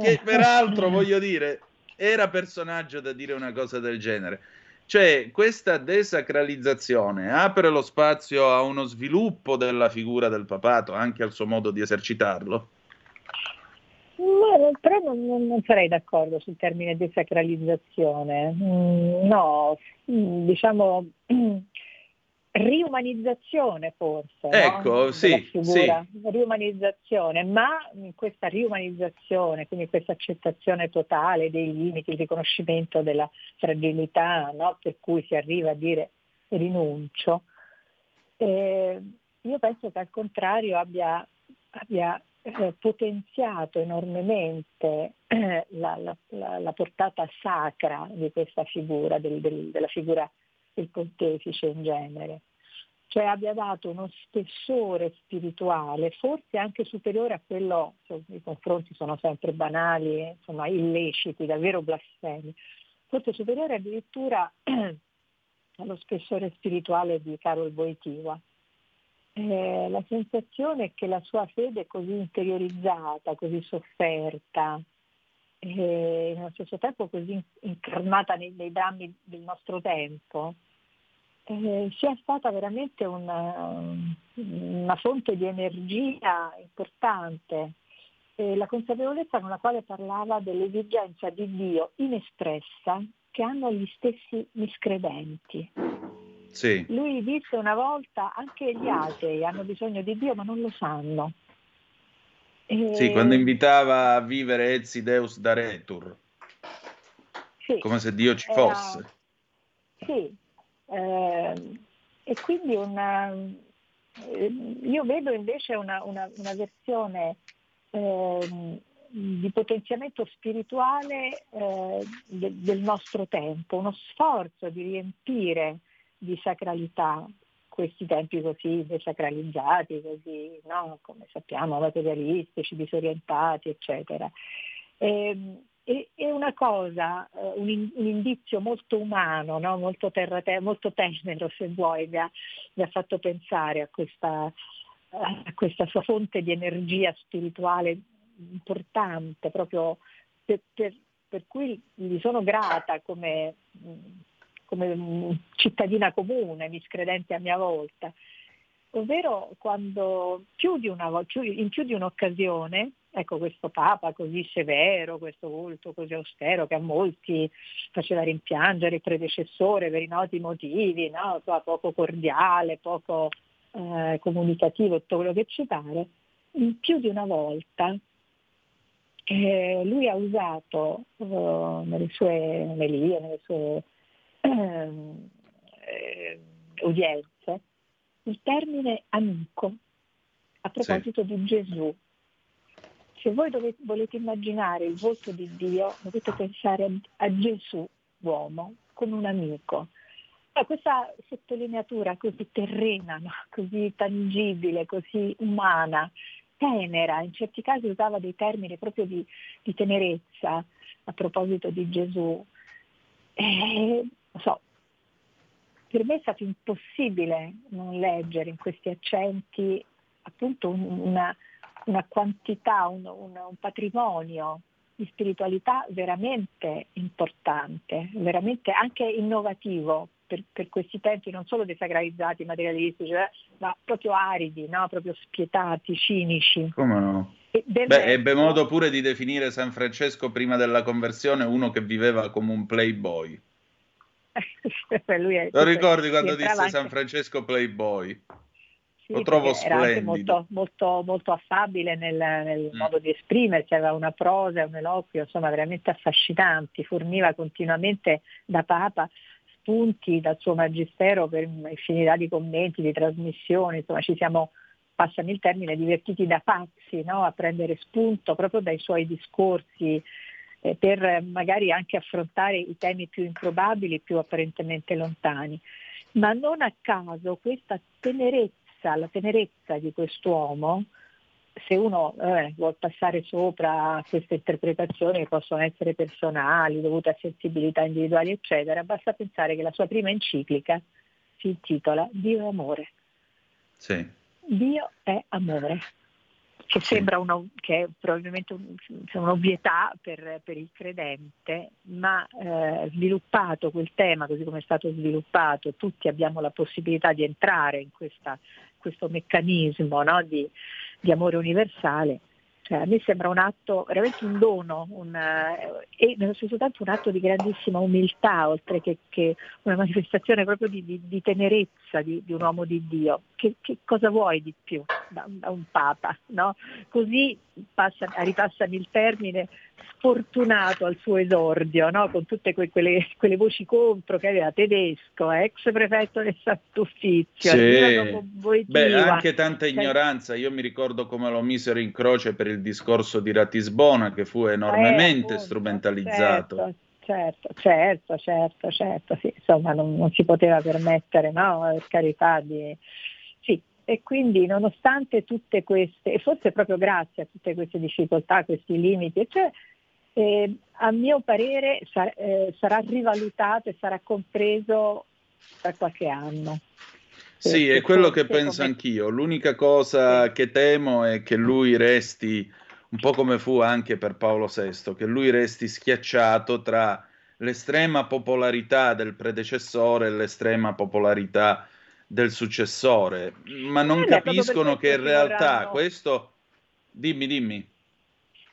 Che peraltro voglio dire era personaggio da dire una cosa del genere. Cioè questa desacralizzazione apre lo spazio a uno sviluppo della figura del papato anche al suo modo di esercitarlo. No, però non, non, sarei d'accordo sul termine desacralizzazione. Mm, no, mm, diciamo riumanizzazione forse. Ecco, no? sì, sì. Riumanizzazione, ma in questa riumanizzazione, quindi questa accettazione totale dei limiti, il riconoscimento della fragilità, no? per cui si arriva a dire rinuncio, eh, io penso che al contrario abbia, abbia eh, potenziato enormemente eh, la, la, la, la, portata sacra di questa figura, del, del, della figura il pontefice in genere, cioè abbia dato uno spessore spirituale, forse anche superiore a quello, i confronti sono sempre banali, insomma illeciti, davvero blasfemi, forse superiore addirittura allo spessore spirituale di Carol Wojtyła. Eh, la sensazione è che la sua fede così interiorizzata, così sofferta, e nello stesso tempo così incarnata nei, nei drammi del nostro tempo, eh, sia stata veramente una, una, fonte di energia importante. Eh, la consapevolezza con la quale parlava dell'esigenza di Dio inespressa che hanno gli stessi miscredenti. Sì. Lui disse una volta anche gli atei hanno bisogno di Dio ma non lo sanno. E... Sì, quando invitava a vivere Etsi Deus da Retur, sì, come se Dio ci fosse. Sì, eh, e quindi una, eh, io vedo invece una, una, una versione eh, di potenziamento spirituale eh, de, del nostro tempo, uno sforzo di riempire di sacralità questi tempi così desacralizzati, così, no? come sappiamo, materialistici, disorientati, eccetera. E, ehm, è una cosa, eh, un, indizio molto umano, no? molto, terra, molto tenero se vuoi, mi ha, mi ha fatto pensare a questa, a questa, sua fonte di energia spirituale importante, proprio per, per, per cui gli sono grata come, come cittadina comune, miscredente a mia volta. Ovvero quando più di una, in più di un'occasione ecco questo Papa così severo, questo volto così austero che a molti faceva rimpiangere il predecessore per i noti motivi, no? poco cordiale, poco eh, comunicativo, tutto quello che ci pare, più di una volta eh, lui ha usato eh, nelle sue omelie, nelle sue ehm, eh, udienze, il termine amico a proposito sì. di Gesù se voi dovete, volete immaginare il volto di Dio, dovete pensare a, a Gesù, uomo, come un amico. Ma questa sottolineatura così terrena, no? così tangibile, così umana, tenera, in certi casi usava dei termini proprio di, di tenerezza a proposito di Gesù. E, so, per me è stato impossibile non leggere in questi accenti appunto una, una quantità, un, un, un patrimonio di spiritualità veramente importante, veramente anche innovativo per, per, questi tempi non solo desacralizzati, materialistici, eh, ma proprio aridi, no? proprio spietati, cinici. Come no? Beh, resto... ebbe modo pure di definire San Francesco prima della conversione uno che viveva come un playboy. Lo ricordi quando disse San Francesco playboy? sì, lo trovo splendido. Era anche molto, molto, molto affabile nel, nel mm. modo di esprimersi, aveva una prosa un eloquio insomma veramente affascinanti, forniva continuamente da Papa spunti dal suo magistero per infinità di commenti, di trasmissioni, insomma ci siamo, passami il termine, divertiti da pazzi no? a prendere spunto proprio dai suoi discorsi eh, per magari anche affrontare i temi più improbabili, più apparentemente lontani. Ma non a caso questa tenerezza tenerezza, la tenerezza di quest'uomo, se uno eh, vuol passare sopra queste interpretazioni che possono essere personali, dovute a sensibilità individuali, eccetera, basta pensare che la sua prima enciclica si intitola Dio è amore. Sì. Dio è amore che sembra uno, che è probabilmente un, un'ovvietà per, per, il credente, ma eh, sviluppato quel tema così come è stato sviluppato, tutti abbiamo la possibilità di entrare in questa, questo meccanismo no, di, di amore universale, cioè, a me sembra un atto, veramente un dono un, eh, e nello stesso tempo un atto di grandissima umiltà, oltre che, che una manifestazione proprio di, di, di tenerezza di, di, un uomo di Dio. Che, che cosa vuoi di più da, da un Papa? No? Così, passa, ripassami il termine, sfortunato al suo esordio, no? con tutte que- quelle, quelle, voci contro che aveva tedesco, ex prefetto del Sant'Uffizio, sì. Beh, anche tanta ignoranza, io mi ricordo come lo misero in croce per il discorso di Ratisbona che fu enormemente eh, appunto, strumentalizzato. Certo. Certo, certo, certo, certo, sì, insomma non, non si poteva permettere, no, per carità di... E quindi nonostante tutte queste, e forse proprio grazie a tutte queste difficoltà, questi limiti, cioè, eh, a mio parere sar- eh, sarà rivalutato e sarà compreso tra qualche anno. Sì, è quello che penso come... anch'io. L'unica cosa sì. che temo è che lui resti, un po' come fu anche per Paolo VI, che lui resti schiacciato tra l'estrema popolarità del predecessore e l'estrema popolarità del successore, ma non eh, capiscono che in realtà vorranno... questo... Dimmi, dimmi.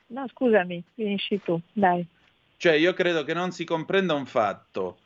No, scusami, finisci tu, dai. Cioè, io credo che non si comprenda un fatto.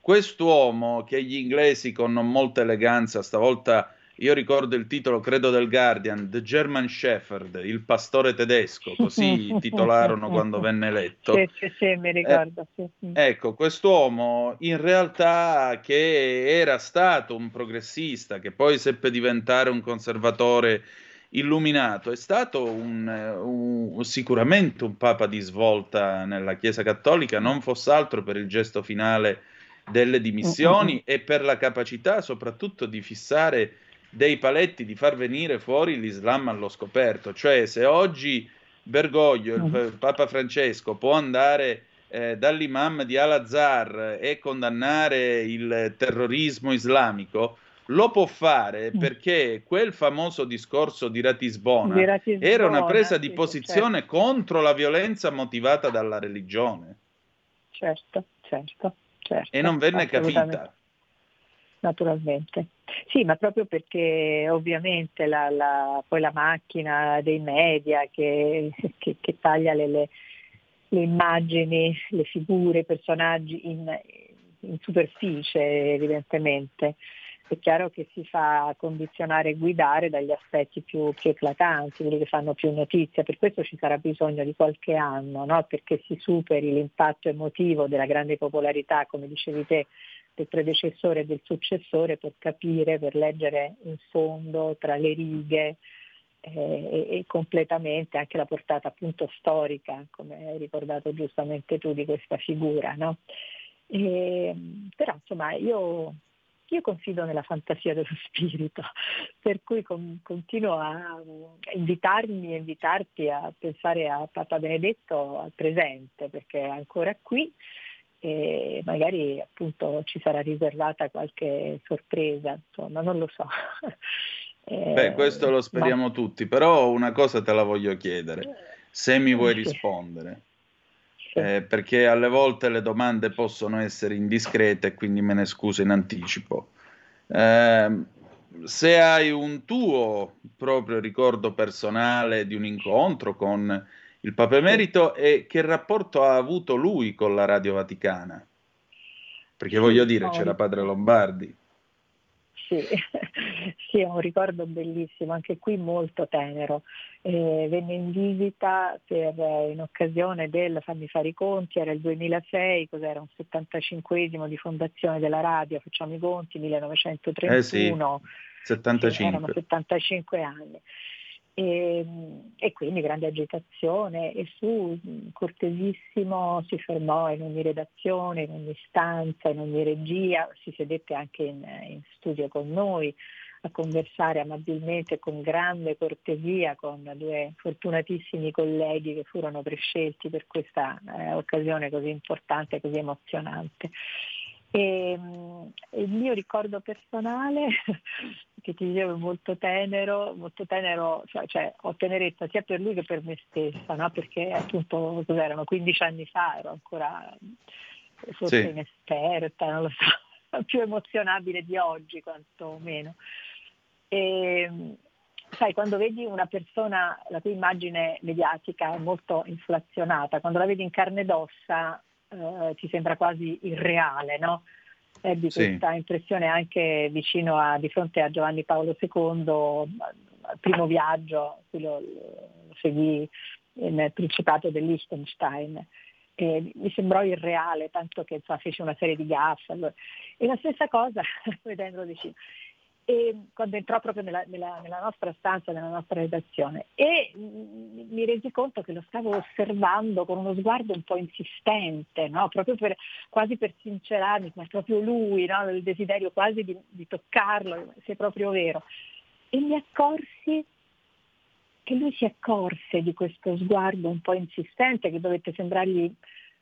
Quest'uomo che gli inglesi con non molta eleganza, stavolta io ricordo il titolo, credo del Guardian, The German Shepherd, il pastore tedesco, così titolarono quando venne eletto. Sì, sì, sì, mi ricordo. Eh, sì. Ecco, quest'uomo in realtà che era stato un progressista, che poi seppe diventare un conservatore illuminato, è stato un, un, sicuramente un papa di svolta nella Chiesa Cattolica, non fosse altro per il gesto finale delle dimissioni mm-hmm. e per la capacità soprattutto di fissare dei paletti di far venire fuori l'Islam allo scoperto. Cioè, se oggi Bergoglio, il mm. Papa Francesco, può andare eh, dall'imam di Al-Azhar e condannare il terrorismo islamico, lo può fare mm. perché quel famoso discorso di Ratisbona, di Ratisbona era una presa di posizione certo. contro la violenza motivata dalla religione. Certo, certo, certo. E non venne capita naturalmente. Sì, ma proprio perché ovviamente la, la, poi la macchina dei media che, che, che taglia le, le, le, immagini, le figure, i personaggi in, in superficie evidentemente, è chiaro che si fa condizionare e guidare dagli aspetti più, più, eclatanti, quelli che fanno più notizia. Per questo ci sarà bisogno di qualche anno, no? perché si superi l'impatto emotivo della grande popolarità, come dicevi te, del predecessore e del successore per capire, per leggere in fondo tra le righe eh, e, completamente anche la portata appunto storica, come hai ricordato giustamente tu, di questa figura. No? E, però insomma io, io, confido nella fantasia dello spirito, per cui con, continuo a invitarmi e invitarti a pensare a Papa Benedetto al presente, perché è ancora qui e magari appunto ci sarà riservata qualche sorpresa, insomma, non lo so. eh, Beh, questo lo speriamo ma... tutti, però una cosa te la voglio chiedere, se mi vuoi sì. rispondere. Sì. Eh, perché alle volte le domande possono essere indiscrete quindi me ne scuso in anticipo. Eh, se hai un tuo proprio ricordo personale di un incontro con il Papa Emerito e che rapporto ha avuto lui con la Radio Vaticana? Perché voglio dire, c'era padre Lombardi. Sì, sì, è un ricordo bellissimo, anche qui molto tenero. Eh, venne in visita per, in occasione del, fammi fare i conti, era il 2006, cos'era un 75 di fondazione della radio, facciamo i conti, 1931. Eh sì, 75. Sì, erano 75 anni. E, e, quindi grande agitazione e su cortesissimo si fermò in ogni redazione, in ogni stanza, in ogni regia, si sedette anche in, in studio con noi a conversare amabilmente con grande cortesia con due fortunatissimi colleghi che furono prescelti per questa eh, occasione così importante così emozionante. E, il mio ricordo personale, che ti dicevo è molto tenero, molto tenero, cioè, cioè, ho tenerezza sia per lui che per me stessa, no? perché appunto cos'erano 15 anni fa, ero ancora forse sì. inesperta, non lo so, più emozionabile di oggi quantomeno. E, sai, quando vedi una persona la cui immagine mediatica è molto inflazionata, quando la vedi in carne ed ossa eh, ti sembra quasi irreale, no? Ebbi sì. questa impressione anche vicino a, di fronte a Giovanni Paolo II, al primo viaggio, quello lo seguì nel Principato del Liechtenstein. E mi sembrò irreale, tanto che insomma, fece una serie di gaffe. Allora. E la stessa cosa, vedendolo vicino e quando entrò proprio nella, nella, nella, nostra stanza, nella nostra redazione e mi resi conto che lo stavo osservando con uno sguardo un po' insistente, no? proprio per, quasi per sincerarmi, ma è proprio lui, no? il desiderio quasi di, di toccarlo, se è proprio vero. E mi accorsi che lui si accorse di questo sguardo un po' insistente che dovette sembrargli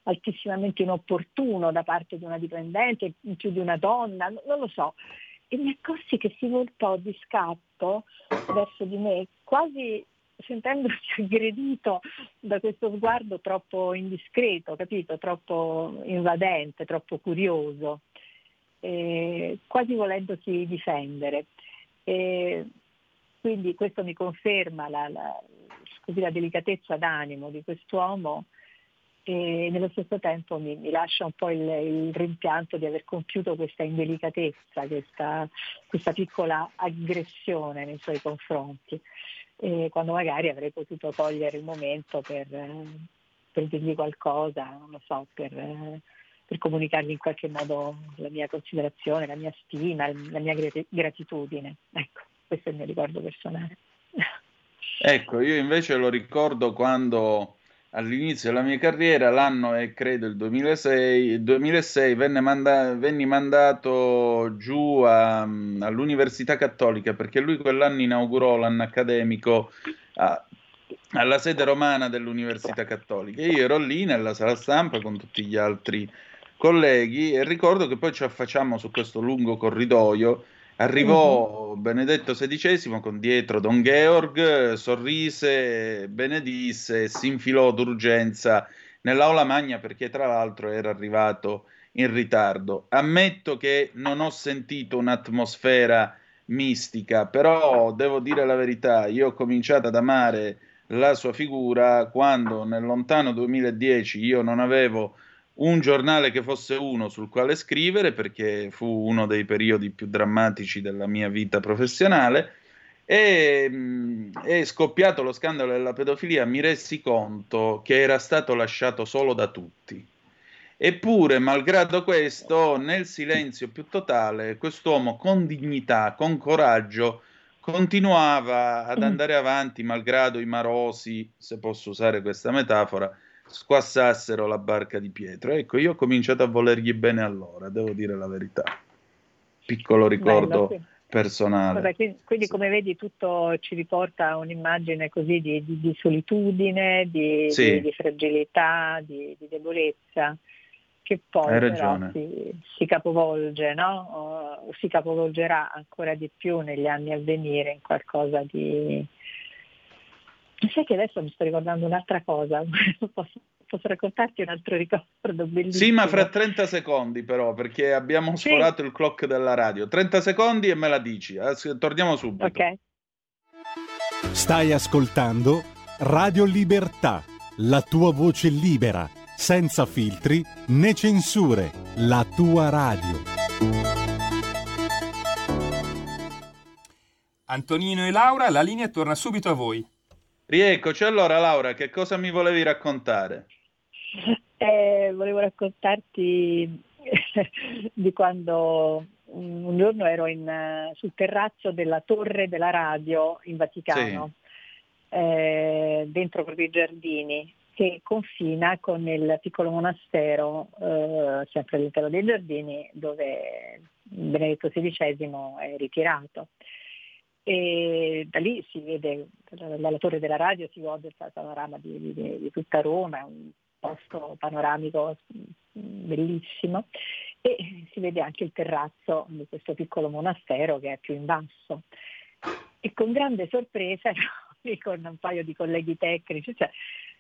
altissimamente inopportuno da parte di una dipendente, più di una donna, non lo so e mi accorsi che si voltò di scatto verso di me, quasi sentendosi aggredito da questo sguardo troppo indiscreto, capito? Troppo invadente, troppo curioso, eh, quasi volendosi difendere. E quindi questo mi conferma la, la, così, la delicatezza d'animo di quest'uomo e nello stesso tempo mi, mi lascia un po' il, il, rimpianto di aver compiuto questa indelicatezza, questa, questa piccola aggressione nei suoi confronti, e quando magari avrei potuto cogliere il momento per, per dirgli qualcosa, non lo so, per, per, comunicargli in qualche modo la mia considerazione, la mia stima, la mia gratitudine. Ecco, questo è il mio ricordo personale. Ecco, io invece lo ricordo quando all'inizio della mia carriera, l'anno è credo il 2006, il 2006 venne manda- venni mandato giù a, all'Università Cattolica perché lui quell'anno inaugurò l'anno accademico a, alla sede romana dell'Università Cattolica. Io ero lì nella sala stampa con tutti gli altri colleghi e ricordo che poi ci affacciamo su questo lungo corridoio Arrivò uh-huh. Benedetto XVI con dietro Don Georg, sorrise, benedisse e si infilò d'urgenza nell'aula magna perché tra l'altro era arrivato in ritardo. Ammetto che non ho sentito un'atmosfera mistica, però devo dire la verità, io ho cominciato ad amare la sua figura quando nel lontano 2010 io non avevo un giornale che fosse uno sul quale scrivere, perché fu uno dei periodi più drammatici della mia vita professionale. E è scoppiato lo scandalo della pedofilia, mi resi conto che era stato lasciato solo da tutti. Eppure, malgrado questo, nel silenzio più totale, quest'uomo con dignità, con coraggio, continuava ad mm. andare avanti, malgrado i marosi, se posso usare questa metafora, squassassero la barca di Pietro. Ecco, io ho cominciato a volergli bene allora, devo dire la verità. Piccolo ricordo Bello, personale. Vabbè, quindi, quindi sì. come vedi tutto ci riporta a un'immagine così di, di, di solitudine, di, sì. di fragilità, di, debolezza che poi però si, si, capovolge, no? o si capovolgerà ancora di più negli anni a venire in qualcosa di, Sai che adesso mi sto ricordando un'altra cosa, posso, posso raccontarti un altro ricordo bellissimo? Sì, ma fra 30 secondi però, perché abbiamo sforato sì. il clock della radio. 30 secondi e me la dici, torniamo subito. Ok. Stai ascoltando Radio Libertà, la tua voce libera, senza filtri né censure, la tua radio. Antonino e Laura, la linea torna subito a voi. Rieccoci allora Laura, che cosa mi volevi raccontare? Eh, volevo raccontarti di quando un giorno ero in, sul terrazzo della torre della radio in Vaticano, sì. eh, dentro proprio i giardini, che confina con il piccolo monastero, eh, sempre all'interno dei giardini, dove Benedetto XVI è ritirato e da lì si vede, dalla torre della radio si gode il panorama di, di, di tutta Roma, un posto panoramico bellissimo e si vede anche il terrazzo di questo piccolo monastero che è più in basso. E con grande sorpresa, con un paio di colleghi tecnici, cioè,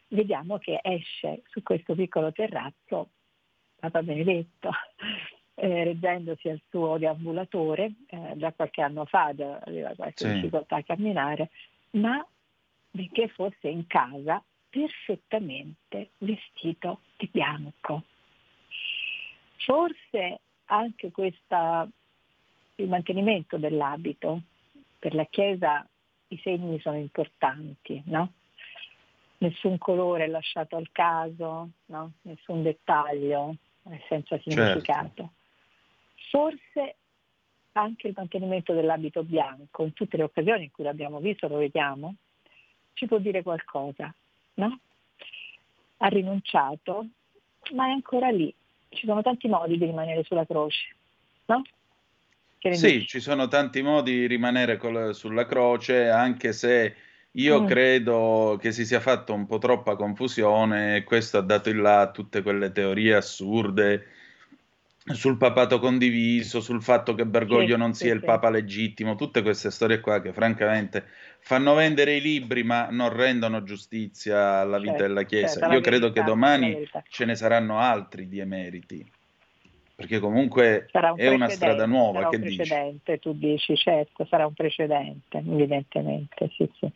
vediamo che esce su questo piccolo terrazzo Papa Benedetto eh, reggendosi al suo deambulatore, eh, già qualche anno fa aveva qualche sì. difficoltà a camminare, ma benché fosse in casa perfettamente vestito di bianco. Forse anche questa, il mantenimento dell'abito per la Chiesa i segni sono importanti, no? Nessun colore lasciato al caso, no? nessun dettaglio senza certo. significato. Certo forse anche il mantenimento dell'abito bianco, in tutte le occasioni in cui l'abbiamo visto, lo vediamo, ci può dire qualcosa, no? Ha rinunciato, ma è ancora lì. Ci sono tanti modi di rimanere sulla croce, no? Sì, dici? ci sono tanti modi di rimanere col, sulla croce, anche se io mm. credo che si sia fatta un po' troppa confusione e questo ha dato il là a tutte quelle teorie assurde sul papato condiviso, sul fatto che Bergoglio sì, non sia sì, il papa legittimo, tutte queste storie qua che francamente fanno vendere i libri ma non rendono giustizia alla vita certo, della Chiesa. Certo, Io credo verità, che domani ce ne saranno altri di emeriti, perché comunque un è una strada nuova. Sarà che un precedente, dici? tu dici, certo, sarà un precedente, evidentemente, sì, sì.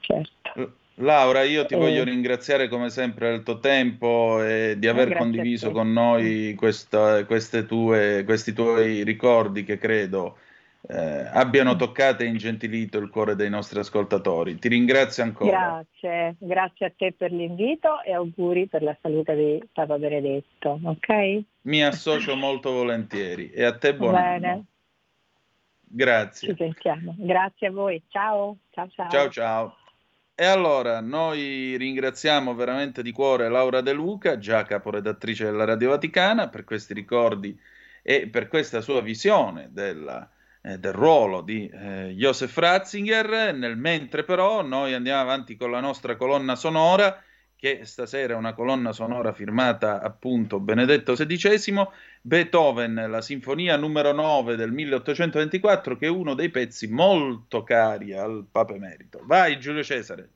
Certo. Laura, io ti eh. voglio ringraziare come sempre del tuo tempo e di aver condiviso con noi questa, tue, questi tuoi ricordi che credo eh, abbiano toccato e ingentilito il cuore dei nostri ascoltatori. Ti ringrazio ancora. Grazie, grazie a te per l'invito e auguri per la salute di Papa Benedetto. Ok? Mi associo molto volentieri e a te buon Bene. anno. Grazie. Ci sentiamo. Grazie a voi. Ciao. Ciao ciao. Ciao ciao. E allora noi ringraziamo veramente di cuore Laura De Luca, già caporedattrice della Radio Vaticana, per questi ricordi e per questa sua visione della, eh, del ruolo di eh, Joseph Ratzinger. Nel mentre però noi andiamo avanti con la nostra colonna sonora che stasera è una colonna sonora firmata appunto Benedetto XVI, Beethoven, la sinfonia numero 9 del 1824, che è uno dei pezzi molto cari al Papa Emerito. Vai Giulio Cesare.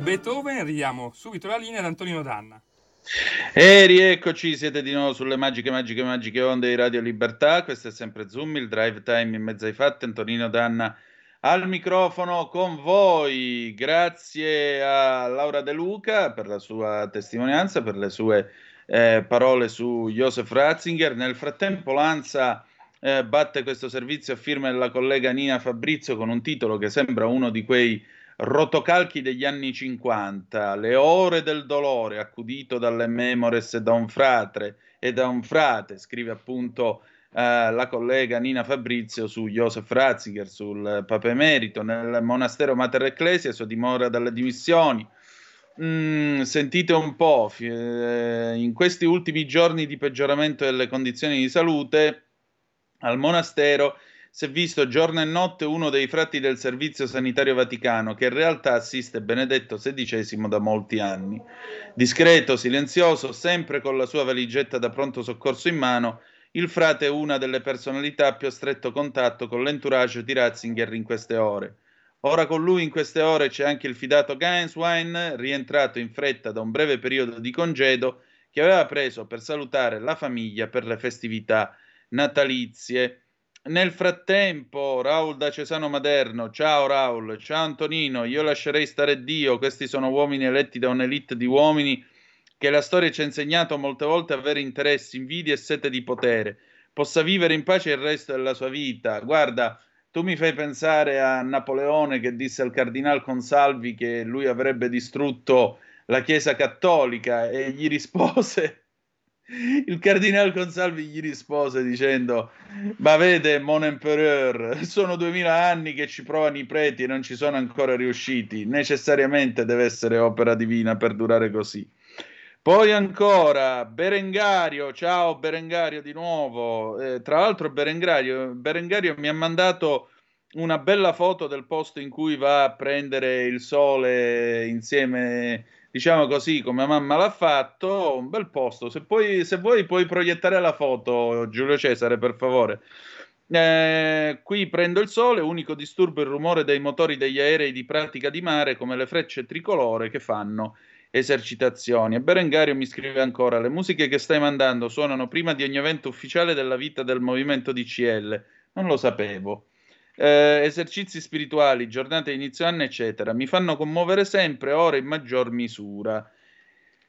Beethoven, ridiamo subito la linea ad Antonino Danna. E rieccoci, siete di nuovo sulle magiche, magiche, magiche onde di Radio Libertà. Questo è sempre Zoom, il drive time in mezzo ai fatti. Antonino Danna al microfono con voi. Grazie a Laura De Luca per la sua testimonianza, per le sue eh, parole su Joseph Ratzinger. Nel frattempo Lanza eh, batte questo servizio a firma della collega Nina Fabrizio con un titolo che sembra uno di quei rotocalchi degli anni 50, le ore del dolore, accudito dalle memores da un frate, e da un frate, scrive appunto eh, la collega Nina Fabrizio su Joseph Ratzinger, sul Papa Emerito, nel monastero Mater Ecclesia, sua dimora dalle dimissioni. Mm, sentite un po', eh, in questi ultimi giorni di peggioramento delle condizioni di salute al monastero si è visto giorno e notte uno dei frati del Servizio Sanitario Vaticano, che in realtà assiste Benedetto XVI da molti anni. Discreto, silenzioso, sempre con la sua valigetta da pronto soccorso in mano, il frate è una delle personalità più a stretto contatto con l'entourage di Ratzinger in queste ore. Ora con lui in queste ore c'è anche il fidato Gainswein, rientrato in fretta da un breve periodo di congedo che aveva preso per salutare la famiglia per le festività natalizie. Nel frattempo, Raul da Cesano Maderno, ciao Raul, ciao Antonino, io lascerei stare Dio, questi sono uomini eletti da un'elite di uomini che la storia ci ha insegnato molte volte avere interessi, invidie e sete di potere, possa vivere in pace il resto della sua vita. Guarda, tu mi fai pensare a Napoleone che disse al cardinal Consalvi che lui avrebbe distrutto la Chiesa cattolica e gli rispose il cardinale Consalvi gli rispose dicendo: Ma vede, mon empereur, sono duemila anni che ci provano i preti e non ci sono ancora riusciti. Necessariamente deve essere opera divina per durare così. Poi ancora Berengario, ciao Berengario di nuovo. Eh, tra l'altro, Berengario, Berengario mi ha mandato una bella foto del posto in cui va a prendere il sole insieme diciamo così, come mamma l'ha fatto, un bel posto. Se, puoi, se vuoi puoi proiettare la foto, Giulio Cesare, per favore. Eh, qui prendo il sole, unico disturbo il rumore dei motori degli aerei di pratica di mare come le frecce tricolore che fanno esercitazioni. E Berengario mi scrive ancora: Le musiche che stai mandando suonano prima di ogni evento ufficiale della vita del movimento DCL. Non lo sapevo eh, esercizi spirituali, giornate inizio anno, eccetera, mi fanno commuovere sempre, ora in maggior misura.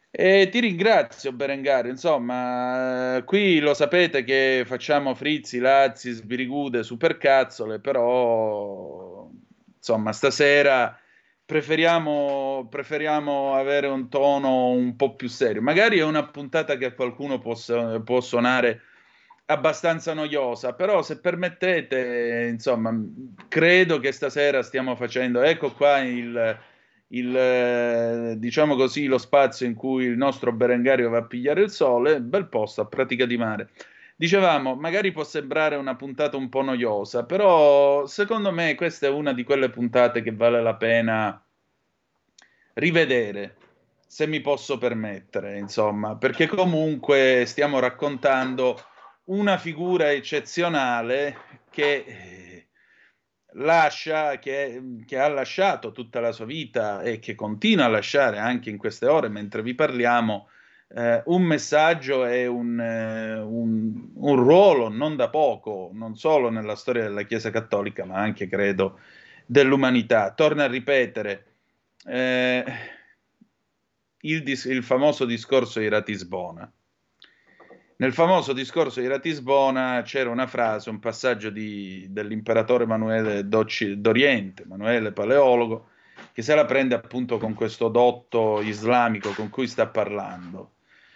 E ti ringrazio Berengario, insomma, qui lo sapete che facciamo frizzi, lazzi, sbirigude, supercazzole, però insomma stasera preferiamo, preferiamo avere un tono un po' più serio. Magari è una puntata che a qualcuno può, può suonare abbastanza noiosa, però se permettete, insomma, credo che stasera stiamo facendo, ecco qua il, il diciamo così, lo spazio in cui il nostro Berengario va a pigliare il sole, bel posto, a pratica di mare. Dicevamo, magari può sembrare una puntata un po' noiosa, però secondo me questa è una di quelle puntate che vale la pena rivedere, se mi posso permettere, insomma, perché comunque stiamo raccontando una figura eccezionale che eh, lascia, che, che, ha lasciato tutta la sua vita e che continua a lasciare anche in queste ore mentre vi parliamo eh, un messaggio e un, eh, un, un, ruolo non da poco, non solo nella storia della Chiesa Cattolica, ma anche credo dell'umanità. Torna a ripetere eh, il, il famoso discorso di Ratisbona nel famoso discorso di Ratisbona c'era una frase, un passaggio di, dell'imperatore Emanuele d'Oriente, Emanuele Paleologo, che se la prende appunto con questo dotto islamico con cui sta parlando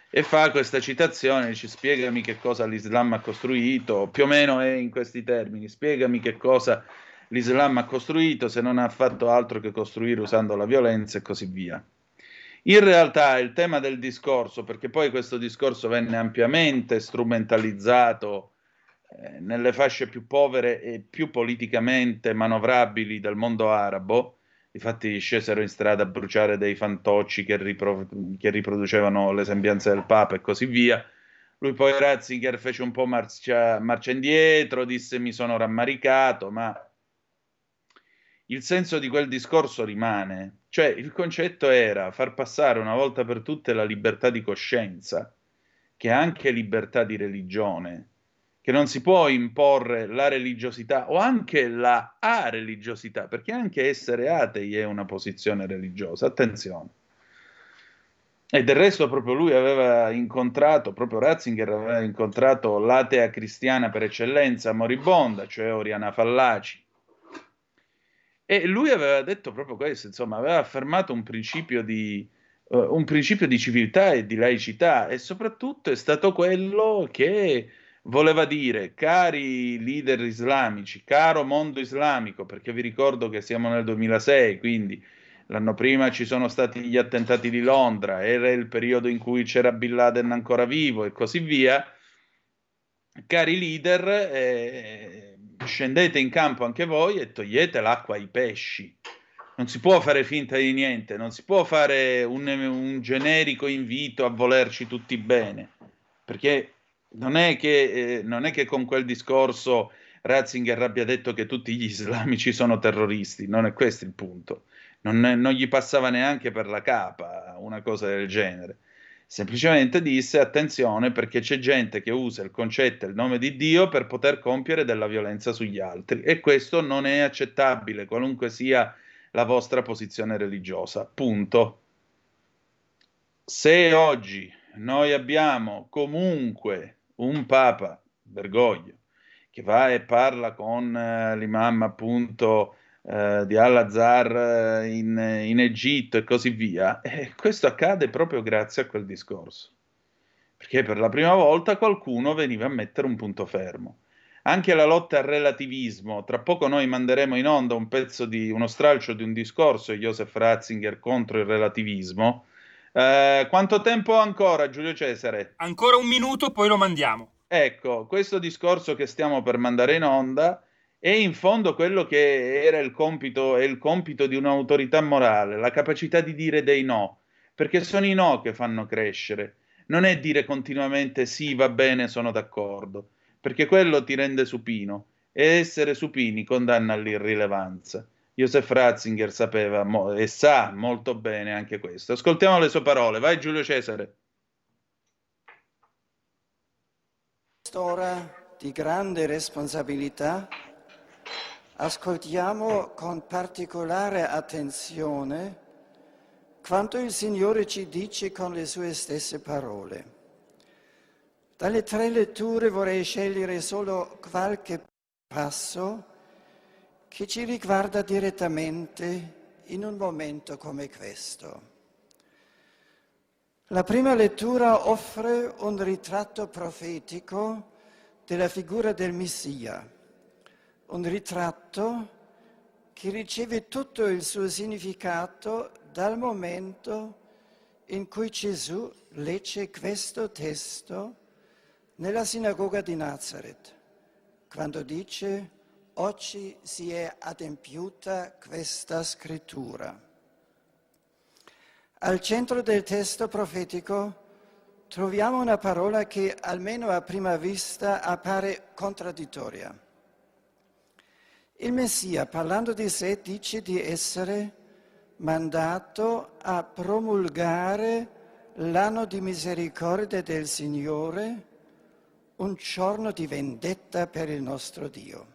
e fa questa citazione, ci spiegami che cosa l'Islam ha costruito, più o meno è in questi termini, spiegami che cosa l'Islam ha costruito se non ha fatto altro che costruire usando la violenza e così via. In realtà il tema del discorso, perché poi questo discorso venne ampiamente strumentalizzato eh, nelle fasce più povere e più politicamente manovrabili del mondo arabo, infatti scesero in strada a bruciare dei fantocci che, ripro- che riproducevano le sembianze del Papa e così via. Lui poi Ratzinger fece un po' marcia, marcia indietro, disse mi sono rammaricato, ma il senso di quel discorso rimane. Cioè, il concetto era far passare una volta per tutte la libertà di coscienza, che è anche libertà di religione, che non si può imporre la religiosità o anche la a-religiosità, perché anche essere atei è una posizione religiosa. Attenzione. E del resto proprio lui aveva incontrato, proprio Ratzinger aveva incontrato l'atea cristiana per eccellenza moribonda, cioè Oriana Fallaci. E lui aveva detto proprio questo, insomma, aveva affermato un principio di, uh, un principio di civiltà e di laicità e soprattutto è stato quello che voleva dire, cari leader islamici, caro mondo islamico, perché vi ricordo che siamo nel 2006, quindi L'anno prima ci sono stati gli attentati di Londra, era il periodo in cui c'era Bin Laden ancora vivo e così via. Cari leader, eh, scendete in campo anche voi e togliete l'acqua ai pesci. Non si può fare finta di niente, non si può fare un, un generico invito a volerci tutti bene, perché non è che, eh, non è che con quel discorso Ratzinger abbia detto che tutti gli islamici sono terroristi, non è questo il punto non, non gli passava neanche per la capa una cosa del genere. Semplicemente disse attenzione perché c'è gente che usa il concetto e il nome di Dio per poter compiere della violenza sugli altri e questo non è accettabile, qualunque sia la vostra posizione religiosa. Punto. Se oggi noi abbiamo comunque un Papa, Bergoglio, che va e parla con eh, l'imam appunto eh, di Al-Azhar eh, in, in, Egitto e così via. E questo accade proprio grazie a quel discorso, perché per la prima volta qualcuno veniva a mettere un punto fermo. Anche la lotta al relativismo, tra poco noi manderemo in onda un pezzo di uno stralcio di un discorso di Joseph Ratzinger contro il relativismo. Eh, quanto tempo ancora, Giulio Cesare? Ancora un minuto, poi lo mandiamo. Ecco, questo discorso che stiamo per mandare in onda è in fondo quello che era il compito, è il compito di un'autorità morale, la capacità di dire dei no, perché sono i no che fanno crescere, non è dire continuamente sì, va bene, sono d'accordo, perché quello ti rende supino e essere supini condanna all'irrilevanza. Joseph Ratzinger sapeva mo- e sa molto bene anche questo. Ascoltiamo le sue parole. Vai Giulio Cesare. Ora di grande responsabilità ascoltiamo con particolare attenzione quanto il Signore ci dice con le sue stesse parole. Dalle tre letture vorrei scegliere solo qualche passo che ci riguarda direttamente in un momento come questo. La prima lettura offre un ritratto profetico della figura del Messia un ritratto che riceve tutto il suo significato dal momento in cui Gesù legge questo testo nella sinagoga di Nazareth, quando dice oggi si è adempiuta questa scrittura. Al centro del testo profetico troviamo una parola che almeno a prima vista appare contraddittoria. Il Messia, parlando di sé, dice di essere mandato a promulgare l'anno di misericordia del Signore, un giorno di vendetta per il nostro Dio.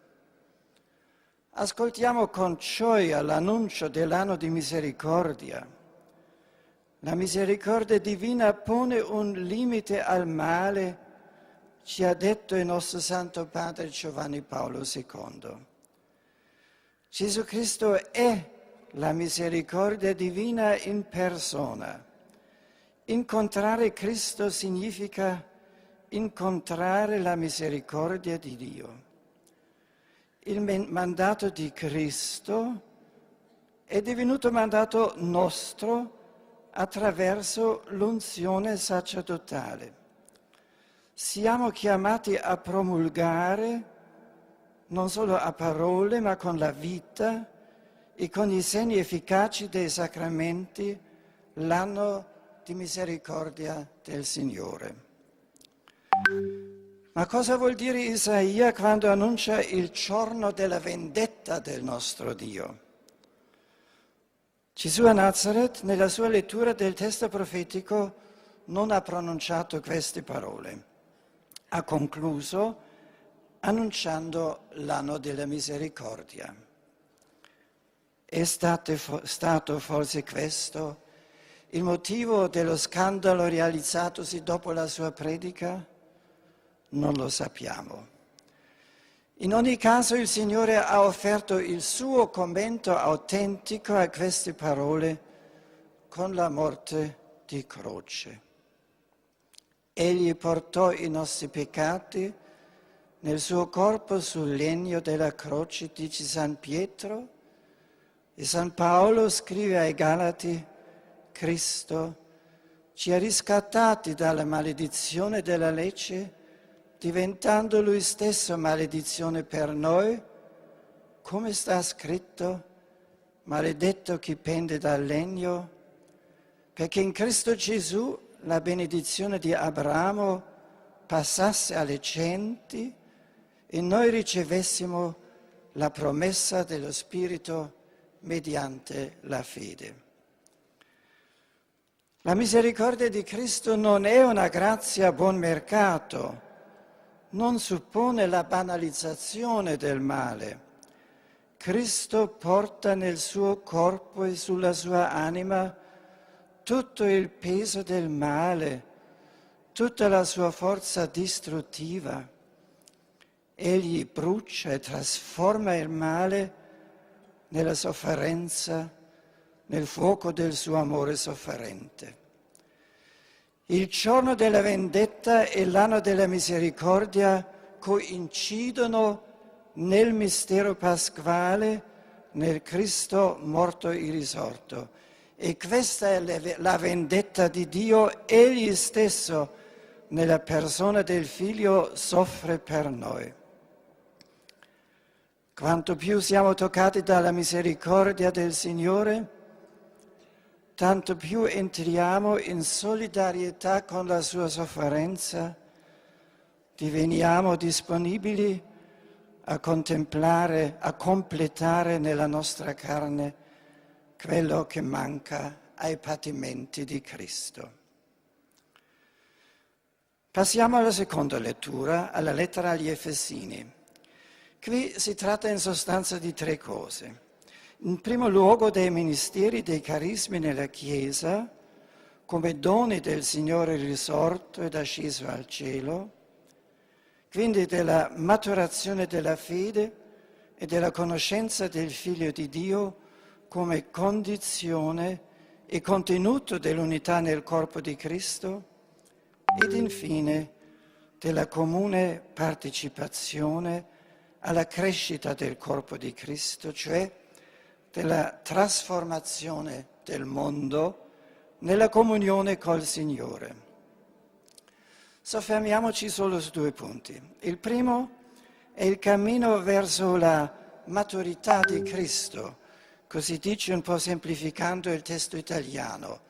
Ascoltiamo con gioia l'annuncio dell'anno di misericordia. La misericordia divina pone un limite al male, ci ha detto il nostro Santo Padre Giovanni Paolo II. Gesù Cristo è la misericordia divina in persona. Incontrare Cristo significa incontrare la misericordia di Dio. Il mandato di Cristo è divenuto mandato nostro attraverso l'unzione sacerdotale. Siamo chiamati a promulgare non solo a parole, ma con la vita e con i segni efficaci dei sacramenti, l'anno di misericordia del Signore. Ma cosa vuol dire Isaia quando annuncia il giorno della vendetta del nostro Dio? Gesù a Nazareth, nella sua lettura del testo profetico, non ha pronunciato queste parole. Ha concluso annunciando l'anno della misericordia. È stato, forse questo il motivo dello scandalo realizzatosi dopo la sua predica? Non lo sappiamo. In ogni caso il Signore ha offerto il suo commento autentico a queste parole con la morte di croce. Egli portò i nostri peccati nel suo corpo sul legno della croce, dice San Pietro, e San Paolo scrive ai Galati, Cristo ci ha riscattati dalla maledizione della legge diventando lui stesso maledizione per noi, come sta scritto, maledetto chi pende dal legno, perché in Cristo Gesù la benedizione di Abramo passasse alle genti e noi ricevessimo la promessa dello Spirito mediante la fede. La misericordia di Cristo non è una grazia a buon mercato, non suppone la banalizzazione del male. Cristo porta nel suo corpo e sulla sua anima tutto il peso del male, tutta la sua forza distruttiva. Egli brucia e trasforma il male nella sofferenza, nel fuoco del suo amore sofferente. Il giorno della vendetta e l'anno della misericordia coincidono nel mistero pasquale, nel Cristo morto e risorto. E questa è la vendetta di Dio, Egli stesso, nella persona del Figlio, soffre per noi. Quanto più siamo toccati dalla misericordia del Signore, tanto più entriamo in solidarietà con la sua sofferenza, diveniamo disponibili a contemplare, a completare nella nostra carne quello che manca ai patimenti di Cristo. Passiamo alla seconda lettura, alla lettera agli Efesini. Qui si tratta in sostanza di tre cose. In primo luogo dei ministeri dei carismi nella Chiesa, come doni del Signore risorto ed asceso al cielo, quindi della maturazione della fede e della conoscenza del Figlio di Dio come condizione e contenuto dell'unità nel corpo di Cristo ed infine della comune partecipazione alla crescita del corpo di Cristo, cioè della trasformazione del mondo nella comunione col Signore. Soffermiamoci solo su due punti. Il primo è il cammino verso la maturità di Cristo, così dice un po' semplificando il testo italiano.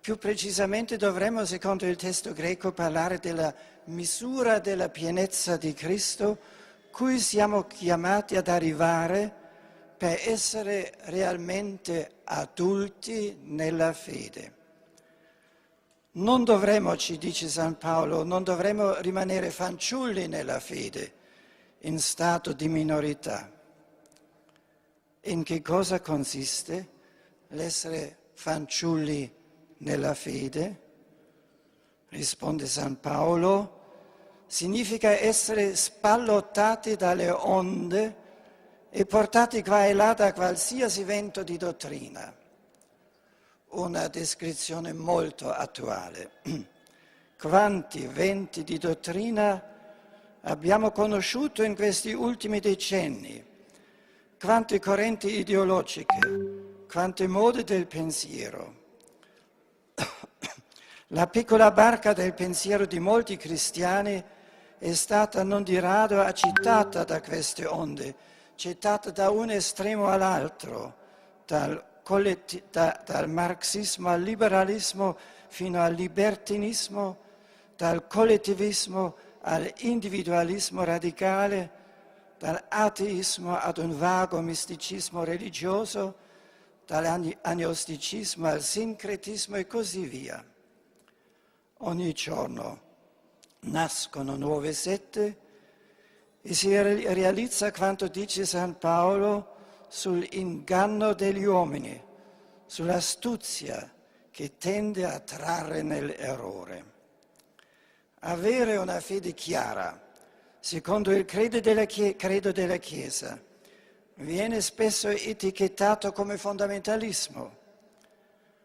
Più precisamente dovremmo, secondo il testo greco, parlare della misura della pienezza di Cristo, cui siamo chiamati ad arrivare per essere realmente adulti nella fede. Non dovremmo, ci dice San Paolo, non dovremmo rimanere fanciulli nella fede, in stato di minorità. In che cosa consiste l'essere fanciulli nella fede? Risponde San Paolo, significa essere spallottati dalle onde e portati qua e là da qualsiasi vento di dottrina. Una descrizione molto attuale. Quanti venti di dottrina abbiamo conosciuto in questi ultimi decenni? Quante correnti ideologiche, quante mode del pensiero. La piccola barca del pensiero di molti cristiani è stata non di rado agitata da queste onde gettata da un estremo all'altro, dal, da, dal marxismo al liberalismo fino al libertinismo, dal collettivismo all'individualismo radicale, dall'ateismo ad un vago misticismo religioso, dall'agnosticismo al sincretismo e così via. Ogni giorno nascono nuove sette e si realizza quanto dice San Paolo sull'inganno degli uomini, sull'astuzia che tende a trarre nell'errore. Avere una fede chiara, secondo il credo della, credo della Chiesa, viene spesso etichettato come fondamentalismo,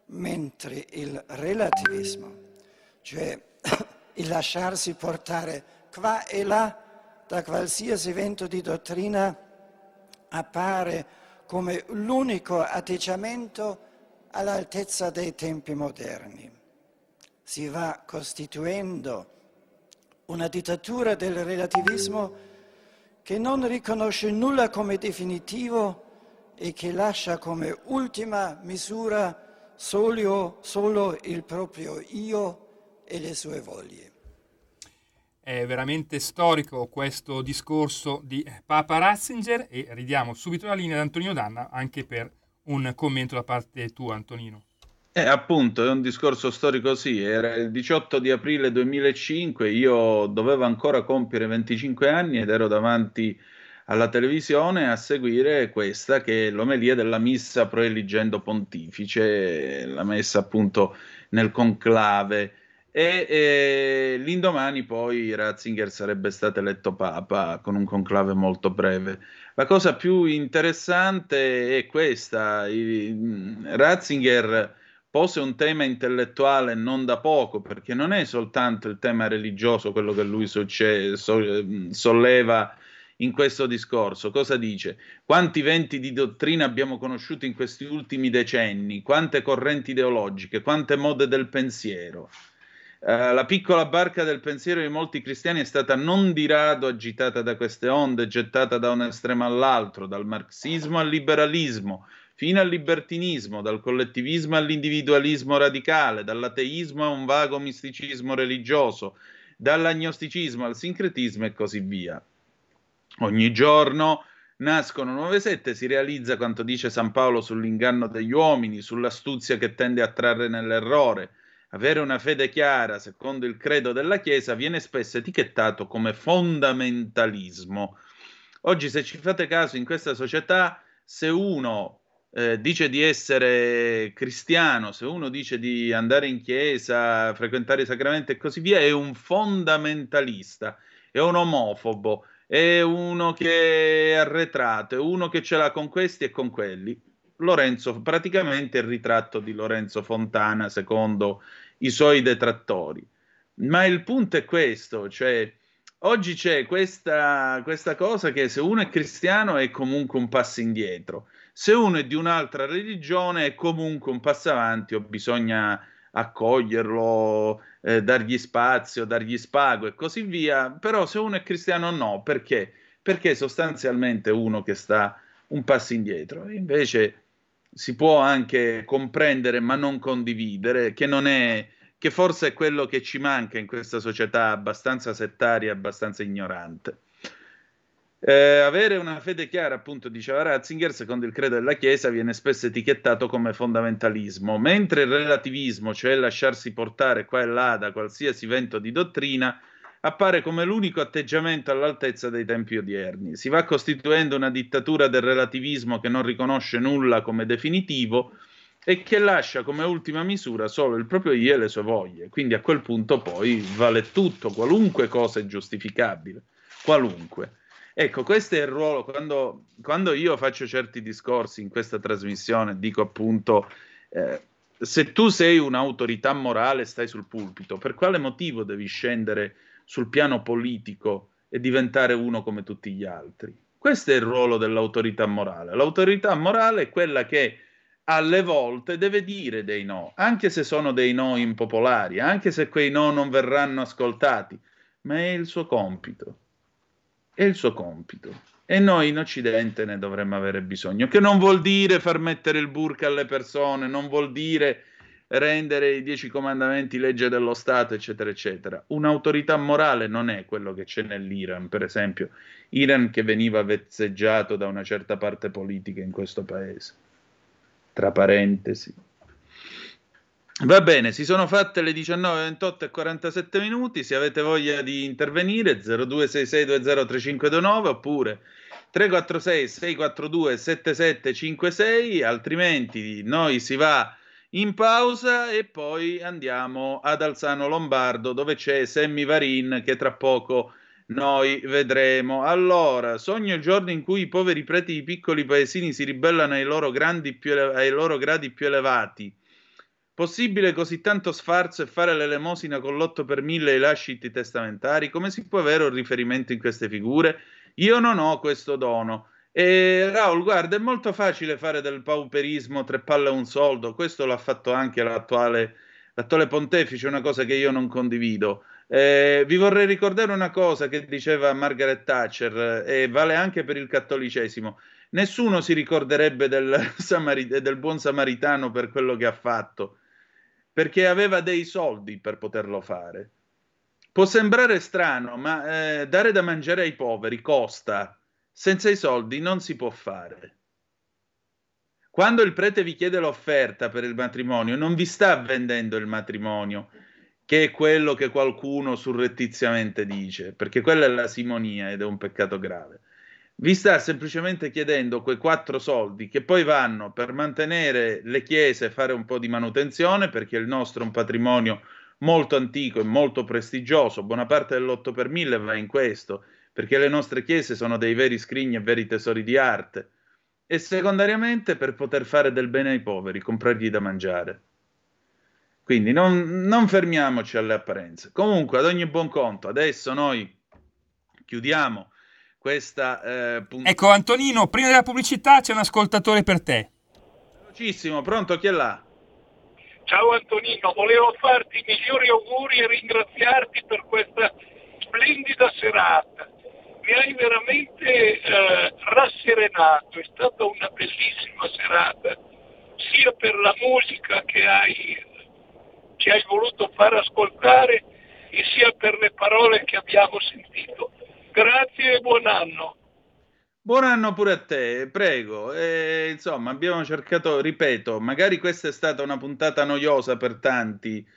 mentre il relativismo, cioè il lasciarsi portare qua e là da qualsiasi evento di dottrina, appare come l'unico atteggiamento all'altezza dei tempi moderni. Si va costituendo una dittatura del relativismo che non riconosce nulla come definitivo e che lascia come ultima misura solo, solo il proprio io e le sue voglie. È veramente storico questo discorso di Papa Ratzinger e ridiamo subito la linea ad Antonino Danna anche per un commento da parte tua, Antonino. Eh, appunto, è un discorso storico, sì, era il 18 di aprile 2005, io dovevo ancora compiere 25 anni ed ero davanti alla televisione a seguire questa che è l'omelia della missa proeligendo pontifice, la messa appunto nel conclave e, e l'indomani poi Ratzinger sarebbe stato eletto papa con un conclave molto breve. La cosa più interessante è questa, Ratzinger pose un tema intellettuale non da poco, perché non è soltanto il tema religioso quello che lui so- solleva in questo discorso. Cosa dice? Quanti venti di dottrina abbiamo conosciuto in questi ultimi decenni? Quante correnti ideologiche? Quante mode del pensiero? Uh, la piccola barca del pensiero di molti cristiani è stata non di rado agitata da queste onde, gettata da un estremo all'altro, dal marxismo al liberalismo, fino al libertinismo, dal collettivismo all'individualismo radicale, dall'ateismo a un vago misticismo religioso, dall'agnosticismo al sincretismo e così via. Ogni giorno nascono nuove sette, si realizza quanto dice San Paolo sull'inganno degli uomini, sull'astuzia che tende a trarre nell'errore. Avere una fede chiara, secondo il credo della Chiesa, viene spesso etichettato come fondamentalismo. Oggi, se ci fate caso, in questa società, se uno eh, dice di essere cristiano, se uno dice di andare in chiesa, frequentare i sacramenti e così via, è un fondamentalista, è un omofobo, è uno che è arretrato, è uno che ce l'ha con questi e con quelli. Lorenzo, praticamente il ritratto di Lorenzo Fontana secondo i suoi detrattori. Ma il punto è questo, cioè oggi c'è questa, questa cosa che se uno è cristiano è comunque un passo indietro se uno è di un'altra religione è comunque un passo avanti o bisogna accoglierlo, eh, dargli spazio, dargli spago e così via, però se uno è cristiano no, perché? Perché sostanzialmente uno che sta un passo indietro, invece si può anche comprendere ma non condividere, che non è che forse è quello che ci manca in questa società abbastanza settaria, abbastanza ignorante. Eh, avere una fede chiara, appunto, diceva Ratzinger, secondo il credo della Chiesa, viene spesso etichettato come fondamentalismo, mentre il relativismo, cioè lasciarsi portare qua e là da qualsiasi vento di dottrina, appare come l'unico atteggiamento all'altezza dei tempi odierni. Si va costituendo una dittatura del relativismo che non riconosce nulla come definitivo e che lascia come ultima misura solo il proprio io e le sue voglie. Quindi a quel punto poi vale tutto, qualunque cosa è giustificabile, qualunque. Ecco, questo è il ruolo, quando, quando, io faccio certi discorsi in questa trasmissione, dico appunto, eh, se tu sei un'autorità morale, stai sul pulpito, per quale motivo devi scendere sul piano politico e diventare uno come tutti gli altri? Questo è il ruolo dell'autorità morale. L'autorità morale è quella che alle volte deve dire dei no, anche se sono dei no impopolari, anche se quei no non verranno ascoltati, ma è il suo compito è il suo compito e noi in Occidente ne dovremmo avere bisogno, che non vuol dire far mettere il burka alle persone, non vuol dire rendere i dieci comandamenti legge dello Stato, eccetera, eccetera. Un'autorità morale non è quello che c'è nell'Iran, per esempio, Iran che veniva vezzeggiato da una certa parte politica in questo paese. tra parentesi. Va bene, si sono fatte le 19.28 e 47 minuti, se avete voglia di intervenire 0266203529 oppure 346 642 7756, altrimenti noi si va in pausa e poi andiamo ad Alzano Lombardo dove c'è Sammy Varin che tra poco noi vedremo. Allora, sogno il giorno in cui i poveri preti di piccoli paesini si ribellano ai loro, più, ai loro gradi più elevati. Possibile così tanto sfarzo e fare l'elemosina con l'otto per mille e i lasciti testamentari? Come si può avere un riferimento in queste figure? Io non ho questo dono. E Raul, guarda, è molto facile fare del pauperismo tre palle a un soldo. Questo l'ha fatto anche l'attuale, l'attuale pontefice, una cosa che io non condivido. Eh, vi vorrei ricordare una cosa che diceva Margaret Thatcher e vale anche per il cattolicesimo. Nessuno si ricorderebbe del, Samarit- del buon samaritano per quello che ha fatto, perché aveva dei soldi per poterlo fare. Può sembrare strano, ma eh, dare da mangiare ai poveri costa. Senza i soldi non si può fare. Quando il prete vi chiede l'offerta per il matrimonio, non vi sta vendendo il matrimonio, che è quello che qualcuno surrettiziamente dice, perché quella è la simonia ed è un peccato grave. Vi sta semplicemente chiedendo quei quattro soldi che poi vanno per mantenere le chiese e fare un po' di manutenzione, perché il nostro è un patrimonio molto antico e molto prestigioso, buona parte dell'8 per 1000 va in questo, perché le nostre chiese sono dei veri scrigni e veri tesori di arte, e secondariamente per poter fare del bene ai poveri, comprargli da mangiare. Quindi non, non fermiamoci alle apparenze. Comunque, ad ogni buon conto, adesso noi chiudiamo questa eh, puntata. Ecco, Antonino, prima della pubblicità c'è un ascoltatore per te. Velocissimo, pronto, chi è là? Ciao Antonino, volevo farti i migliori auguri e ringraziarti per questa splendida serata. Mi hai veramente eh, rasserenato, è stata una bellissima serata, sia per la musica che hai, ci hai voluto far ascoltare e sia per le parole che abbiamo sentito. Grazie e buon anno. Buon anno pure a te, prego. E, insomma, abbiamo cercato, ripeto, magari questa è stata una puntata noiosa per tanti,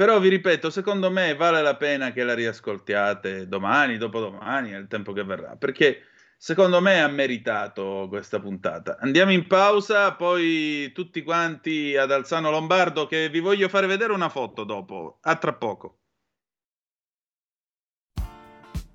però vi ripeto, secondo me vale la pena che la riascoltiate domani, dopodomani, nel tempo che verrà, perché secondo me ha meritato questa puntata. Andiamo in pausa, poi tutti quanti ad Alzano Lombardo, che vi voglio fare vedere una foto dopo. A tra poco.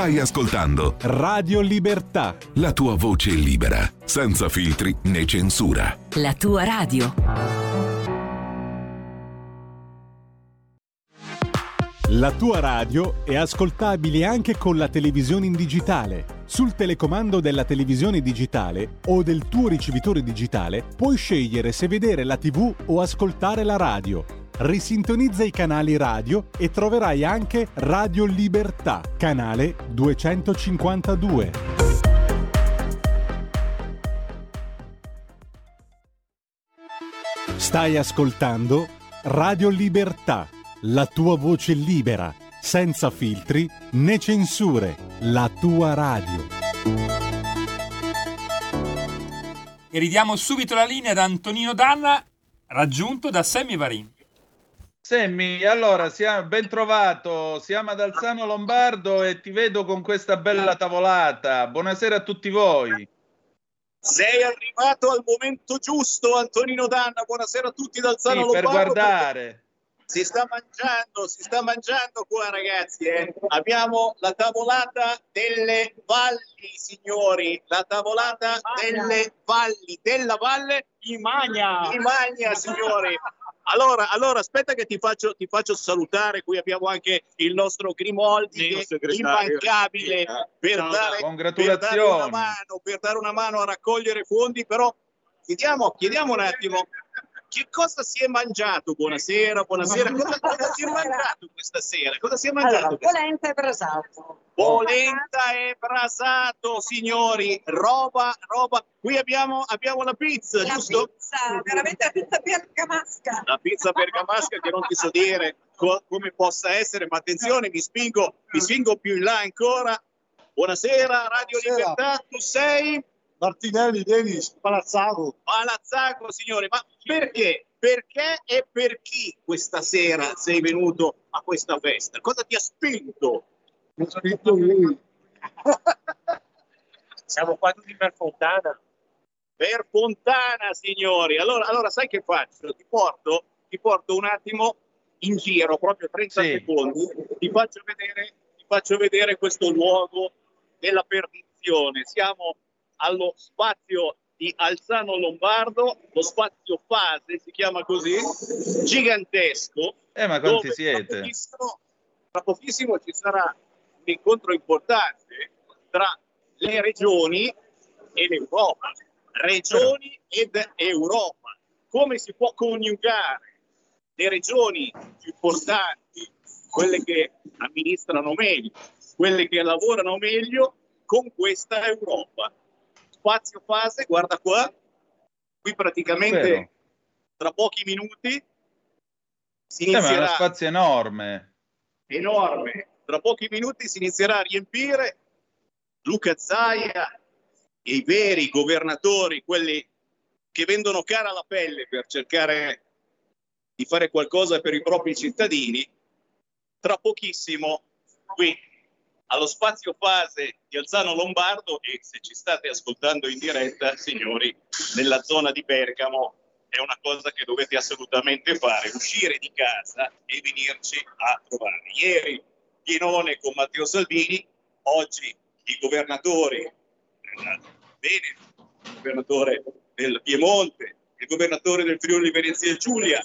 Stai ascoltando Radio Libertà. La tua voce libera, senza filtri né censura. La tua radio. La tua radio è ascoltabile anche con la televisione in digitale. Sul telecomando della televisione digitale o del tuo ricevitore digitale puoi scegliere se vedere la TV o ascoltare la radio risintonizza i canali radio e troverai anche Radio Libertà, canale 252. Stai ascoltando Radio Libertà, la tua voce libera, senza filtri né censure, la tua radio. E ridiamo subito la linea ad Antonino Danna, raggiunto da Sammy Varin. Semmi, allora, siamo, ben trovato, siamo ad Alzano Lombardo e ti vedo con questa bella tavolata. Buonasera a tutti voi. Sei arrivato al momento giusto, Antonino Danna. Buonasera a tutti da Alzano sì, Lombardo. Per guardare. Si sta mangiando, si sta mangiando qua, ragazzi. Eh. Abbiamo la tavolata delle valli, signori. La tavolata delle valli, della valle Imagna. Imagna, signori. Allora, allora, aspetta che ti faccio, ti faccio, salutare. Qui abbiamo anche il nostro Grimoldi, sì, immancabile eh, per, dare, per, dare mano, per dare una mano a raccogliere fondi, però chiediamo, chiediamo un attimo che cosa si è mangiato? Buonasera, buonasera. Cosa, cosa si è mangiato questa sera? Cosa si è mangiato? Allora, polenta e brasato. Polenta e brasato, signori. Roba, roba. Qui abbiamo, abbiamo la pizza, La giusto? pizza, veramente la pizza bergamasca. La pizza bergamasca che non ti so dire co- come possa essere, ma attenzione, mi spingo, mi spingo più in là ancora. Buonasera, Radio Libertà, tu sei? Martinelli, Denis, Palazzago. Palazzago, signore, ma perché? Perché e per chi questa sera sei venuto a questa festa? Cosa ti ha spinto? Mi sono detto lui. Siamo qua tutti per Fontana. Per Fontana, signori. Allora, allora sai che faccio? Ti porto, ti porto un attimo in giro, proprio 30 secondi. Ti faccio, vedere, ti faccio vedere questo luogo della perdizione. Siamo allo spazio di Alzano Lombardo, lo spazio fase si chiama così, gigantesco. Eh, ma quanti tra siete? pochissimo- Tra pochissimo ci sarà un incontro importante tra le regioni e l'Europa. Regioni ed Europa. Come si può coniugare le regioni più importanti, quelle che amministrano meglio, quelle che lavorano meglio, con questa Europa? Spazio fase, guarda qua, qui praticamente tra pochi minuti si Eh, ma è uno inizierà spazio enorme. enorme. Tra pochi minuti si inizierà a riempire Luca Zaia e i veri governatori, quelli che vendono cara la pelle per cercare di fare qualcosa per i propri cittadini. Tra pochissimo qui allo spazio fase di Alzano Lombardo e se ci state ascoltando in diretta, signori, nella zona di Bergamo è una cosa che dovete assolutamente fare, uscire di casa e venirci a trovare. Ieri pienone con Matteo Salvini, oggi i governatori del Veneto, il governatore del Piemonte, il governatore del Friuli Venezia Giulia,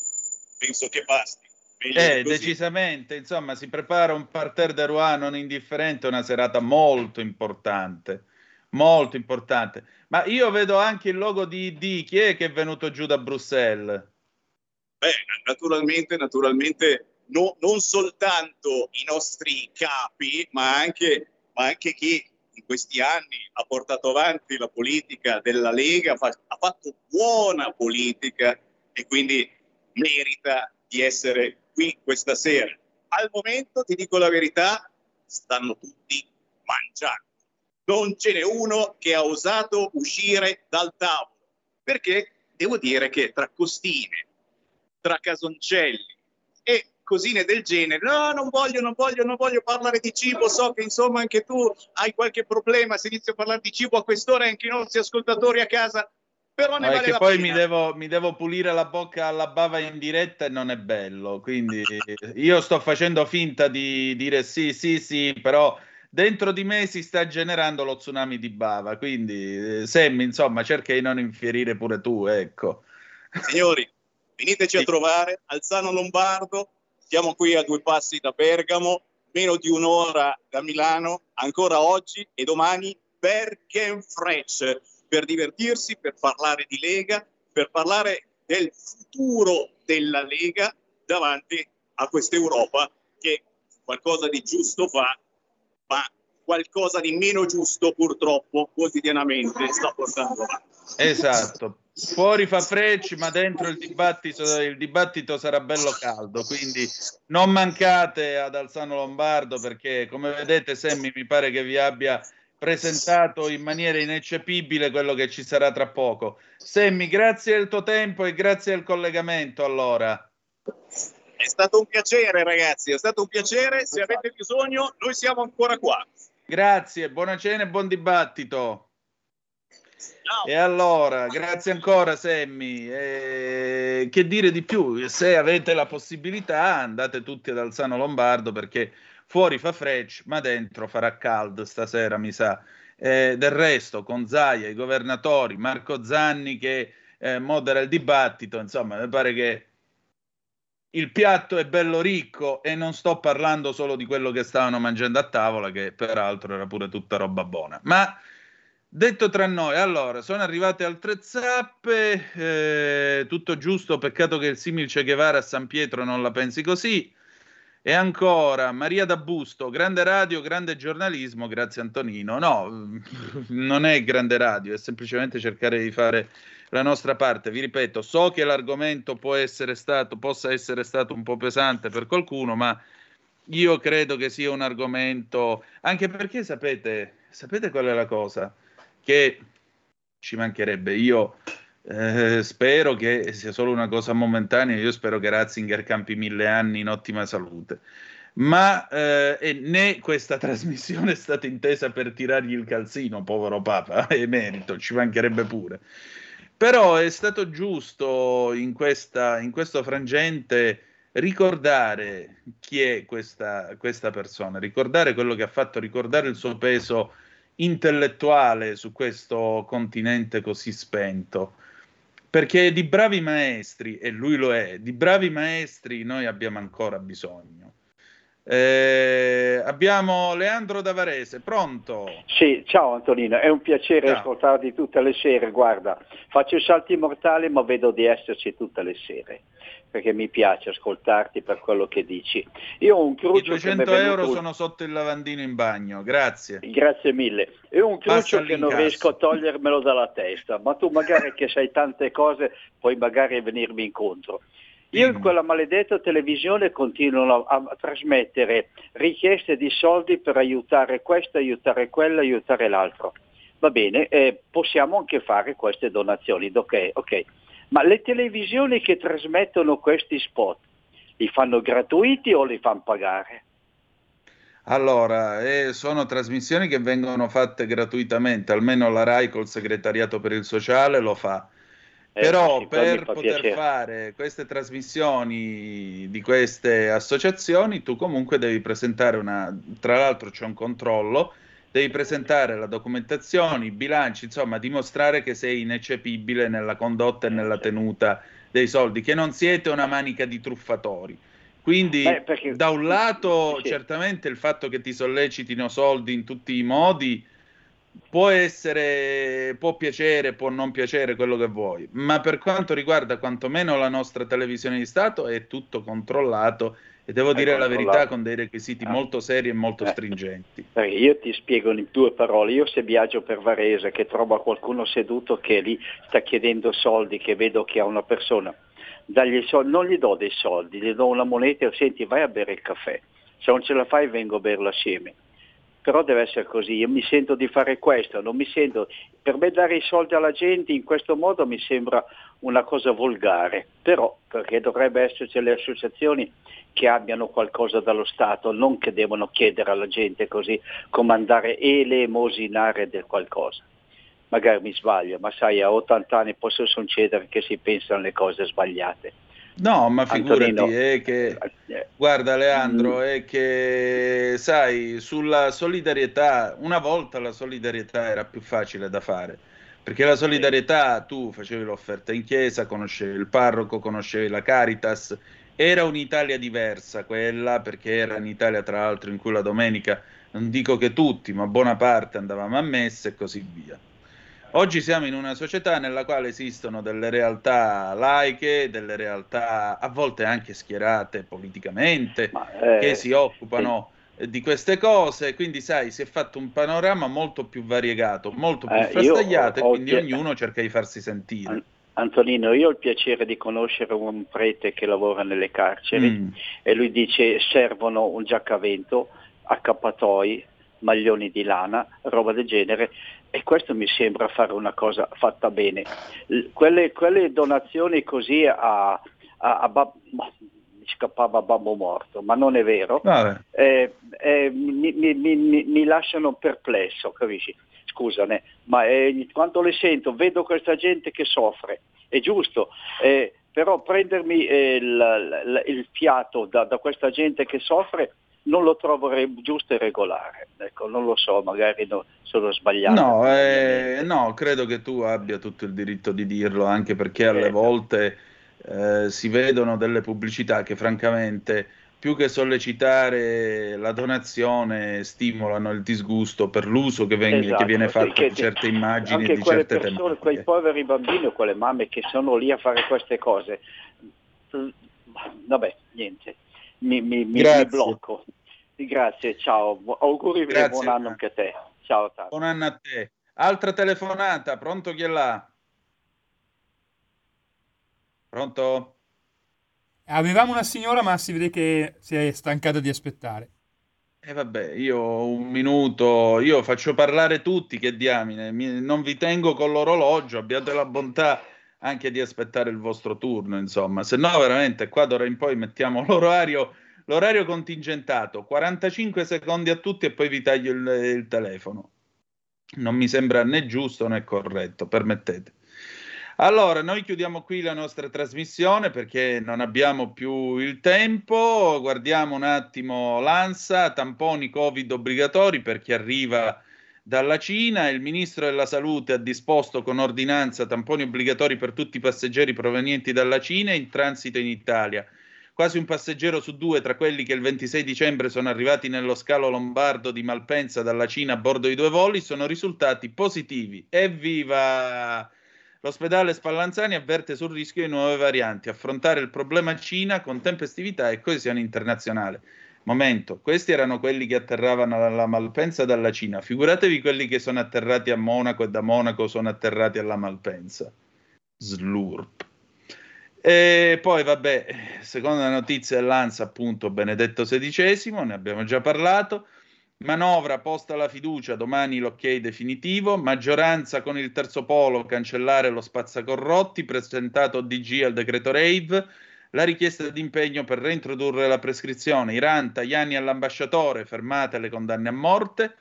penso che basti. Eh, decisamente, insomma, si prepara un parterre de Rouen non indifferente, una serata molto importante, molto importante. Ma io vedo anche il logo di ID, chi è che è venuto giù da Bruxelles? Beh, naturalmente, naturalmente no- non soltanto i nostri capi, ma anche, ma anche chi in questi anni ha portato avanti la politica della Lega, ha fatto buona politica e quindi merita di essere qui questa sera. Al momento, ti dico la verità, stanno tutti mangiando. Non ce n'è uno che ha osato uscire dal tavolo, perché devo dire che tra costine, tra casoncelli e cosine del genere. No, non voglio, non voglio, non voglio parlare di cibo. So che insomma anche tu hai qualche problema se inizio a parlare di cibo a quest'ora e anche i nostri ascoltatori a casa. Però ne No, vale che la poi pena. mi devo, mi devo pulire la bocca alla bava in diretta e non è bello. Quindi io sto facendo finta di dire sì, sì, sì, però dentro di me si sta generando lo tsunami di bava. Quindi, eh, Sammy, insomma, cerca di non infierire pure tu, ecco. Signori, veniteci a trovare Alzano Lombardo. Siamo qui a due passi da Bergamo, meno di un'ora da Milano, ancora oggi e domani Berkenfresh per divertirsi, per parlare di Lega, per parlare del futuro della Lega davanti a questa Europa che qualcosa di giusto fa, ma qualcosa di meno giusto purtroppo quotidianamente sta portando avanti. Esatto. Fuori fa frecci, ma dentro il dibattito, il dibattito sarà bello caldo, quindi non mancate ad Alzano Lombardo perché, come vedete, Semmi mi pare che vi abbia presentato in maniera ineccepibile quello che ci sarà tra poco. Semmi, grazie del tuo tempo e grazie del collegamento allora. È stato un piacere, ragazzi, è stato un piacere. Se avete bisogno, noi siamo ancora qua. Grazie, buona cena e buon dibattito. E allora, grazie ancora Semmi. Che dire di più? Se avete la possibilità, andate tutti ad Alzano Lombardo perché fuori fa frecce, ma dentro farà caldo stasera, mi sa. Eh, del resto, con Zaia, i governatori, Marco Zanni che eh, modera il dibattito, insomma, mi pare che il piatto è bello ricco e non sto parlando solo di quello che stavano mangiando a tavola, che peraltro era pure tutta roba buona. Ma Detto tra noi, allora, sono arrivate altre zappe, eh, tutto giusto, peccato che il simil Che Guevara a San Pietro non la pensi così. E ancora, Maria D'Abusto, grande radio, grande giornalismo, grazie Antonino. No, non è grande radio, è semplicemente cercare di fare la nostra parte. Vi ripeto, so che l'argomento può essere stato, possa essere stato un po' pesante per qualcuno, ma io credo che sia un argomento, anche perché sapete, sapete qual è la cosa? che ci mancherebbe. Io eh, spero che sia solo una cosa momentanea. Io spero che Ratzinger campi mille anni in ottima salute. Ma eh, né questa trasmissione è stata intesa per tirargli il calzino, povero Papa, emerito, ci mancherebbe pure. Però è stato giusto in, questa, in questo frangente ricordare chi è questa, questa persona, ricordare quello che ha fatto, ricordare il suo peso intellettuale su questo continente così spento. Perché di bravi maestri, e lui lo è, di bravi maestri noi abbiamo ancora bisogno. Eh, abbiamo Leandro Davarese, pronto? Sì, ciao Antonino, è un piacere ciao. ascoltarti tutte le sere, guarda, faccio i salti mortali ma vedo di esserci tutte le sere perché mi piace ascoltarti per quello che dici. Io ho un cruccio I 200 che euro sono sotto il lavandino in bagno, grazie. Grazie mille. È un cruccio che non riesco a togliermelo dalla testa, ma tu magari che sai tante cose puoi magari venirmi incontro. Io in quella maledetta televisione continuano a, a, trasmettere richieste di soldi per aiutare questo, aiutare quello, aiutare l'altro. Va bene, eh, possiamo anche fare queste donazioni, ok, ok ma le televisioni che trasmettono questi spot li fanno gratuiti o li fanno pagare? Allora, eh, sono trasmissioni che vengono fatte gratuitamente, almeno la RAI col segretariato per il sociale lo fa. Eh, Però sì, per poter piacere. fare queste trasmissioni di queste associazioni, tu comunque devi presentare una, tra l'altro c'è un controllo, devi presentare la documentazione, i bilanci, insomma, dimostrare che sei ineccepibile nella condotta e nella tenuta dei soldi, che non siete una manica di truffatori. Quindi, Beh, perché... da un lato, sì. certamente il fatto che ti sollecitino soldi in tutti i modi può essere, può piacere, può non piacere quello che vuoi, ma per quanto riguarda quantomeno la nostra televisione di Stato è tutto controllato e devo Hai dire la verità con dei requisiti ah. molto seri e molto eh. stringenti. Io ti spiego in due parole, io se viaggio per Varese che trovo qualcuno seduto che lì sta chiedendo soldi, che vedo che ha una persona, soldi, non gli do dei soldi, gli do una moneta e senti vai a bere il caffè, se non ce la fai vengo a berlo assieme. Però deve essere così, io mi sento di fare questo, non mi sento, per me dare i soldi alla gente in questo modo mi sembra una cosa volgare, però perché dovrebbe esserci le associazioni che abbiano qualcosa dallo Stato, non che devono chiedere alla gente così come andare elemosinare del qualcosa. Magari mi sbaglio, ma sai, a 80 anni può succedere che si pensano le cose sbagliate. No, ma figurati, è che, eh, guarda Leandro, mm. è che, sai, sulla solidarietà, una volta la solidarietà era più facile da fare, perché la solidarietà tu facevi l'offerta in chiesa, conoscevi il parroco, conoscevi la Caritas, era un'Italia diversa quella, perché era un'Italia tra l'altro in cui la domenica, non dico che tutti, ma buona parte andavamo a messa e così via. Oggi siamo in una società nella quale esistono delle realtà laiche, delle realtà a volte anche schierate politicamente, eh, che si occupano sì. di queste cose, quindi sai, si è fatto un panorama molto più variegato, molto più eh, frastagliato e quindi ognuno cerca di farsi sentire. Antonino, io ho il piacere di conoscere un prete che lavora nelle carceri mm. e lui dice servono un giaccavento, accappatoi, maglioni di lana, roba del genere e questo mi sembra fare una cosa fatta bene. Quelle, quelle donazioni così a, a, a bab- mi scappava babbo morto, ma non è vero, eh, eh, mi, mi, mi, mi lasciano perplesso, capisci? scusane, ma eh, quando le sento vedo questa gente che soffre, è giusto, eh, però prendermi eh, il, il, fiato da, da, questa gente che soffre non lo trovo re- giusto e regolare, ecco, non lo so, magari no, sono sbagliato. No, eh, no, credo che tu abbia tutto il diritto di dirlo, anche perché alle volte eh, si vedono delle pubblicità che francamente più che sollecitare la donazione, stimolano il disgusto per l'uso che, veng- Esatto, che viene fatto di certe immagini e di certe persone, tematiche. quei poveri bambini o quelle mamme che sono lì a fare queste cose. Vabbè, niente, mi, mi- mi- blocco. Grazie, ciao, auguri e Grazie, buon anno anche a te. Ciao, Tato. Buon anno a te. Altra telefonata, pronto chi è là? Pronto? Avevamo una signora, ma si vede che si è stancata di aspettare. E vabbè, io ho un minuto, io faccio parlare tutti, che diamine, mi- non vi tengo con l'orologio, abbiate la bontà anche di aspettare il vostro turno, insomma, se no veramente qua d'ora in poi mettiamo l'orario, l'orario contingentato, 45 secondi a tutti e poi vi taglio il, il telefono. Non mi sembra né giusto né corretto, permettete. Allora, noi chiudiamo qui la nostra trasmissione perché non abbiamo più il tempo. Guardiamo un attimo l'ANSA, tamponi Covid obbligatori per chi arriva dalla Cina. Il ministro della Salute ha disposto con ordinanza tamponi obbligatori per tutti i passeggeri provenienti dalla Cina in transito in Italia. Quasi un passeggero su due tra quelli che il 26 dicembre sono arrivati nello scalo lombardo di Malpensa dalla Cina a bordo di due voli sono risultati positivi. Evviva! L'ospedale Spallanzani avverte sul rischio di nuove varianti, affrontare il problema Cina con tempestività e coesione internazionale. Momento, questi erano quelli che atterravano alla Malpensa dalla Cina, figuratevi quelli che sono atterrati a Monaco e da Monaco sono atterrati alla Malpensa. Slurp. E poi, vabbè, seconda notizia dell'ANSA, appunto, Benedetto XVI, ne abbiamo già parlato. Manovra posta la fiducia, domani l'ok definitivo. Maggioranza con il terzo polo, cancellare lo spazzacorrotti, presentato DG al decreto Rave. La richiesta di impegno per reintrodurre la prescrizione. Iran, Tajani all'ambasciatore, fermate le condanne a morte.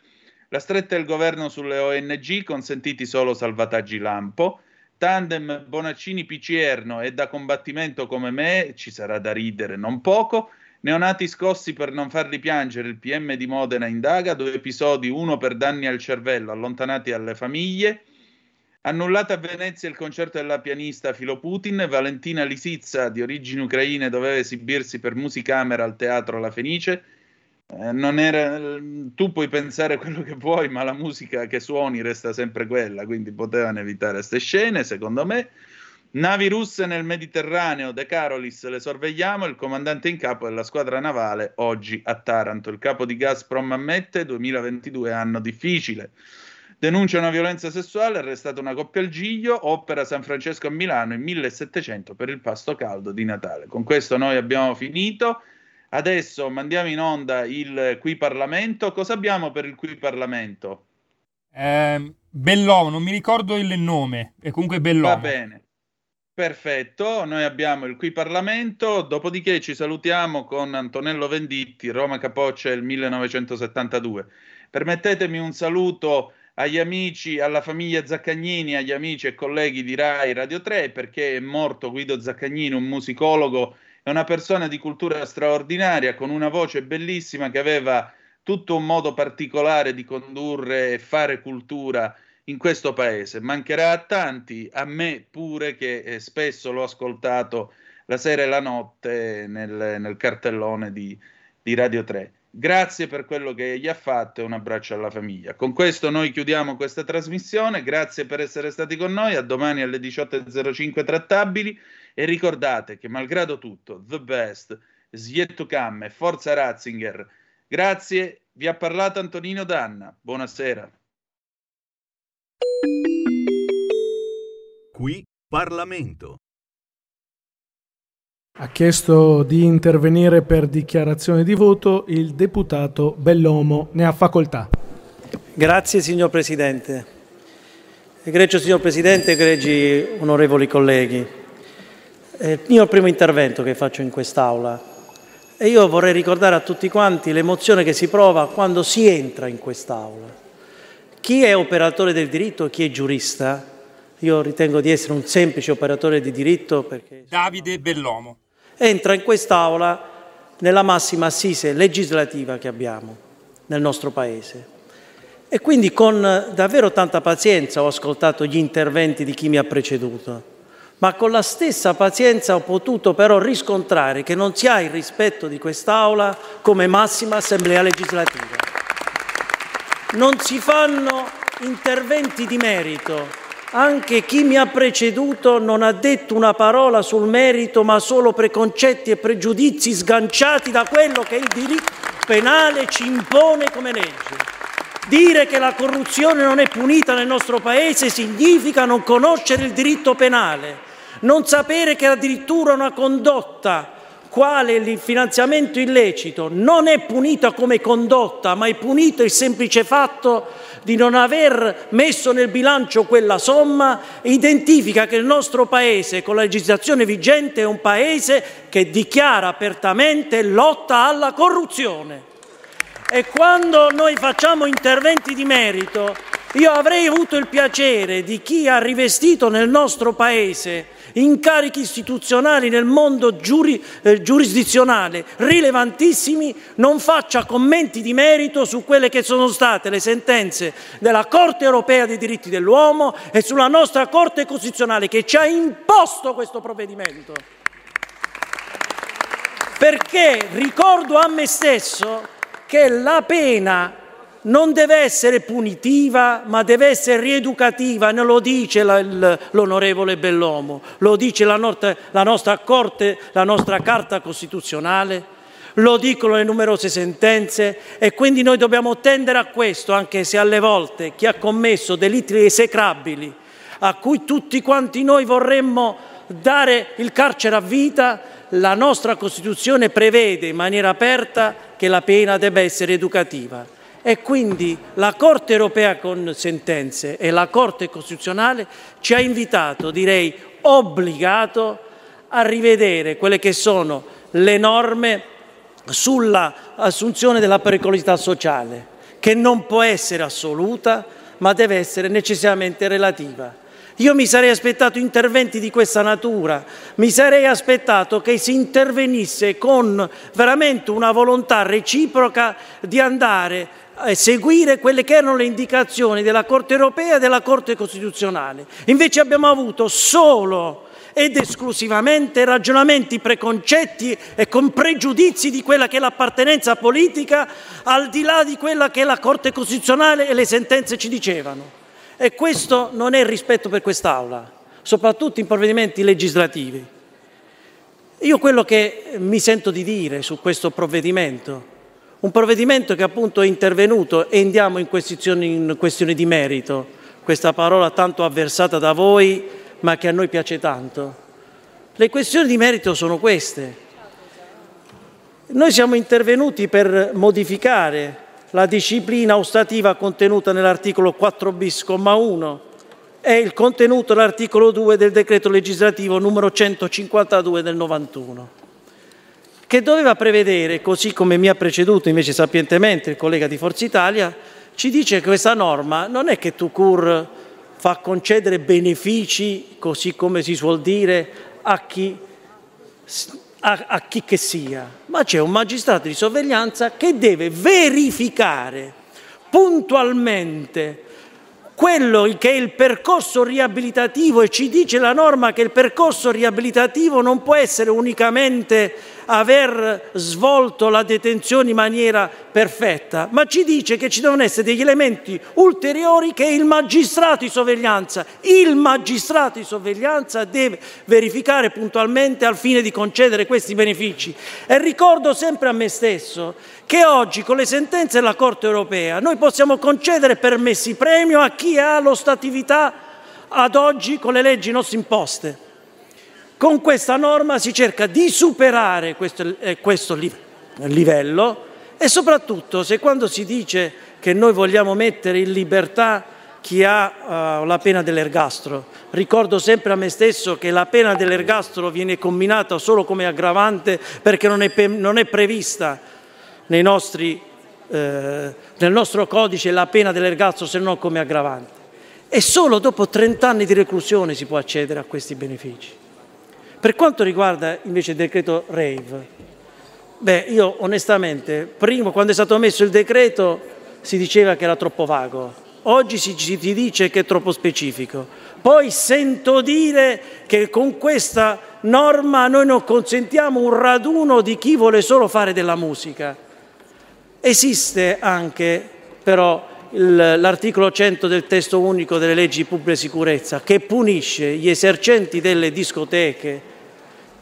La stretta del governo sulle ONG, consentiti solo salvataggi lampo. Tandem Bonaccini Picierno è da combattimento come me, ci sarà da ridere non poco. Neonati scossi per non farli piangere, il PM di Modena indaga, due episodi, uno per danni al cervello, allontanati alle famiglie. Annullata a Venezia il concerto della pianista Filo Putin, Valentina Lisizza, di origini ucraine, doveva esibirsi per musicamera al teatro La Fenice. Eh, era, tu puoi pensare quello che vuoi, ma la musica che suoni resta sempre quella, quindi potevano evitare queste scene, secondo me. Navi russe nel Mediterraneo, De Carolis, le sorvegliamo, il comandante in capo della squadra navale oggi a Taranto. Il capo di Gazprom ammette 2022 anno difficile. Denuncia una violenza sessuale, arrestata una coppia al Giglio, opera San Francesco a Milano in 1700 per il pasto caldo di Natale. Con questo noi abbiamo finito. Adesso mandiamo in onda il Qui Parlamento. Cosa abbiamo per il Qui Parlamento? Ehm, Bellomo, non mi ricordo il nome, è comunque Bellomo. Va bene. Perfetto, noi abbiamo il Qui Parlamento, dopodiché ci salutiamo con Antonello Venditti, Roma Capoccia del 1972. Permettetemi un saluto agli amici, alla famiglia Zaccagnini, agli amici e colleghi di Rai Radio 3, perché è morto Guido Zaccagnini, un musicologo e una persona di cultura straordinaria, con una voce bellissima che aveva tutto un modo particolare di condurre e fare cultura in questo paese. Mancherà a tanti, a me pure, che eh, spesso l'ho ascoltato la sera e la notte nel, nel cartellone di, di Radio 3. Grazie per quello che gli ha fatto e un abbraccio alla famiglia. Con questo noi chiudiamo questa trasmissione. Grazie per essere stati con noi. A domani alle 18.05 trattabili. E ricordate che, malgrado tutto, the best is yet to come. Forza Ratzinger. Grazie. Vi ha parlato Antonino Danna. Buonasera. Qui Parlamento. Ha chiesto di intervenire per dichiarazione di voto il deputato Bellomo. Ne ha facoltà. Grazie signor Presidente. Egregio signor Presidente, egregi onorevoli colleghi, è il mio primo intervento che faccio in quest'Aula e io vorrei ricordare a tutti quanti l'emozione che si prova quando si entra in quest'Aula. Chi è operatore del diritto, chi è giurista, io ritengo di essere un semplice operatore di diritto perché Davide Bellomo. Entra in quest'Aula nella massima assise legislativa che abbiamo nel nostro Paese. E quindi con davvero tanta pazienza ho ascoltato gli interventi di chi mi ha preceduto, ma con la stessa pazienza ho potuto però riscontrare che non si ha il rispetto di quest'Aula come massima assemblea legislativa. Non si fanno interventi di merito. Anche chi mi ha preceduto non ha detto una parola sul merito, ma solo preconcetti e pregiudizi sganciati da quello che il diritto penale ci impone come legge. Dire che la corruzione non è punita nel nostro Paese significa non conoscere il diritto penale non sapere che addirittura una condotta quale il finanziamento illecito non è punita come condotta, ma è punito il semplice fatto di non aver messo nel bilancio quella somma, identifica che il nostro Paese, con la legislazione vigente, è un Paese che dichiara apertamente lotta alla corruzione. E quando noi facciamo interventi di merito, io avrei avuto il piacere di chi ha rivestito nel nostro Paese incarichi istituzionali nel mondo giuri, eh, giurisdizionale rilevantissimi, non faccia commenti di merito su quelle che sono state le sentenze della Corte europea dei diritti dell'uomo e sulla nostra Corte costituzionale che ci ha imposto questo provvedimento. Perché ricordo a me stesso che la pena non deve essere punitiva, ma deve essere rieducativa, non lo dice l'onorevole Bellomo, lo dice la, la nostra Corte, la nostra Carta Costituzionale, lo dicono le numerose sentenze e quindi noi dobbiamo tendere a questo, anche se alle volte chi ha commesso delitti esecrabili, a cui tutti quanti noi vorremmo dare il carcere a vita, la nostra Costituzione prevede in maniera aperta che la pena debba essere educativa. E quindi la Corte europea con sentenze e la Corte costituzionale ci ha invitato, direi obbligato, a rivedere quelle che sono le norme sull'assunzione della pericolosità sociale, che non può essere assoluta, ma deve essere necessariamente relativa. Io mi sarei aspettato interventi di questa natura, mi sarei aspettato che si intervenisse con veramente una volontà reciproca di andare seguire quelle che erano le indicazioni della Corte europea e della Corte costituzionale. Invece abbiamo avuto solo ed esclusivamente ragionamenti preconcetti e con pregiudizi di quella che è l'appartenenza politica al di là di quella che la Corte Costituzionale e le sentenze ci dicevano. E questo non è rispetto per quest'Aula, soprattutto in provvedimenti legislativi. Io quello che mi sento di dire su questo provvedimento un provvedimento che appunto è intervenuto e andiamo in questioni, in questioni di merito, questa parola tanto avversata da voi ma che a noi piace tanto. Le questioni di merito sono queste. Noi siamo intervenuti per modificare la disciplina ostativa contenuta nell'articolo 4 bis, comma 1 e il contenuto dell'articolo 2 del decreto legislativo numero 152 del 91 che doveva prevedere, così come mi ha preceduto invece sapientemente il collega di Forza Italia, ci dice che questa norma non è che Tucur fa concedere benefici, così come si suol dire, a chi, a, a chi che sia, ma c'è un magistrato di sorveglianza che deve verificare puntualmente quello che è il percorso riabilitativo e ci dice la norma che il percorso riabilitativo non può essere unicamente aver svolto la detenzione in maniera perfetta, ma ci dice che ci devono essere degli elementi ulteriori che il magistrato di sorveglianza, il magistrato di sorveglianza deve verificare puntualmente al fine di concedere questi benefici. E ricordo sempre a me stesso che oggi con le sentenze della Corte europea noi possiamo concedere permessi premio a chi ha l'ostatività ad oggi con le leggi nostre imposte. Con questa norma si cerca di superare questo, eh, questo livello e soprattutto se quando si dice che noi vogliamo mettere in libertà chi ha uh, la pena dell'ergastolo. Ricordo sempre a me stesso che la pena dell'ergastolo viene combinata solo come aggravante perché non è, non è prevista nostri, eh, nel nostro codice la pena dell'ergastolo se non come aggravante. E solo dopo 30 anni di reclusione si può accedere a questi benefici. Per quanto riguarda invece il decreto Rave, beh, io onestamente, prima quando è stato messo il decreto si diceva che era troppo vago. oggi si ci dice che è troppo specifico. Poi sento dire che con questa norma noi non consentiamo un raduno di chi vuole solo fare della musica. Esiste anche però l'articolo 100 del testo unico delle leggi di pubblica sicurezza che punisce gli esercenti delle discoteche,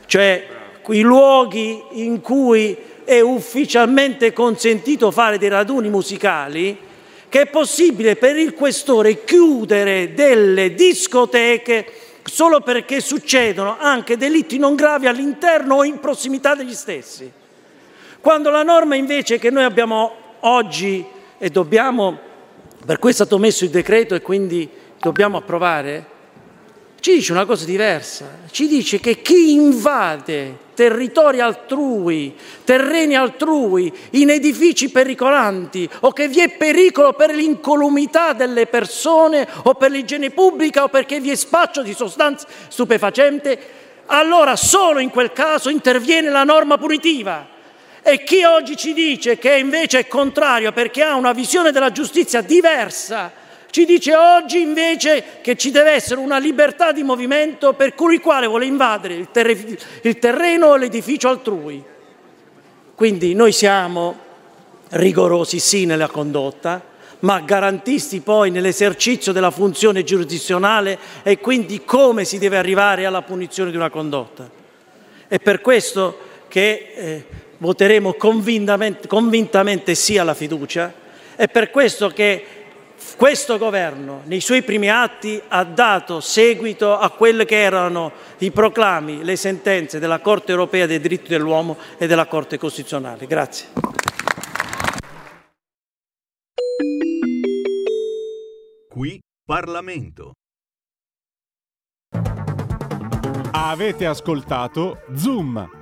cioè i luoghi in cui è ufficialmente consentito fare dei raduni musicali, che è possibile per il questore chiudere delle discoteche solo perché succedono anche delitti non gravi all'interno o in prossimità degli stessi. Quando la norma invece che noi abbiamo oggi e dobbiamo, per cui è stato messo il decreto e quindi dobbiamo approvare, ci dice una cosa diversa, ci dice che chi invade territori altrui, terreni altrui, in edifici pericolanti o che vi è pericolo per l'incolumità delle persone o per l'igiene pubblica o perché vi è spaccio di sostanze stupefacenti, allora solo in quel caso interviene la norma punitiva. E chi oggi ci dice che invece è contrario perché ha una visione della giustizia diversa ci dice oggi invece che ci deve essere una libertà di movimento per cui quale vuole invadere il, ter- il terreno o l'edificio altrui. Quindi noi siamo rigorosi sì nella condotta, ma garantisti poi nell'esercizio della funzione giurisdizionale e quindi come si deve arrivare alla punizione di una condotta. È per questo che eh, voteremo convintamente, convintamente sì alla fiducia, è per questo che questo governo, nei suoi primi atti, ha dato seguito a quelli che erano i proclami, le sentenze della Corte europea dei diritti dell'uomo e della Corte costituzionale. Grazie. Qui Parlamento. Avete ascoltato Zoom,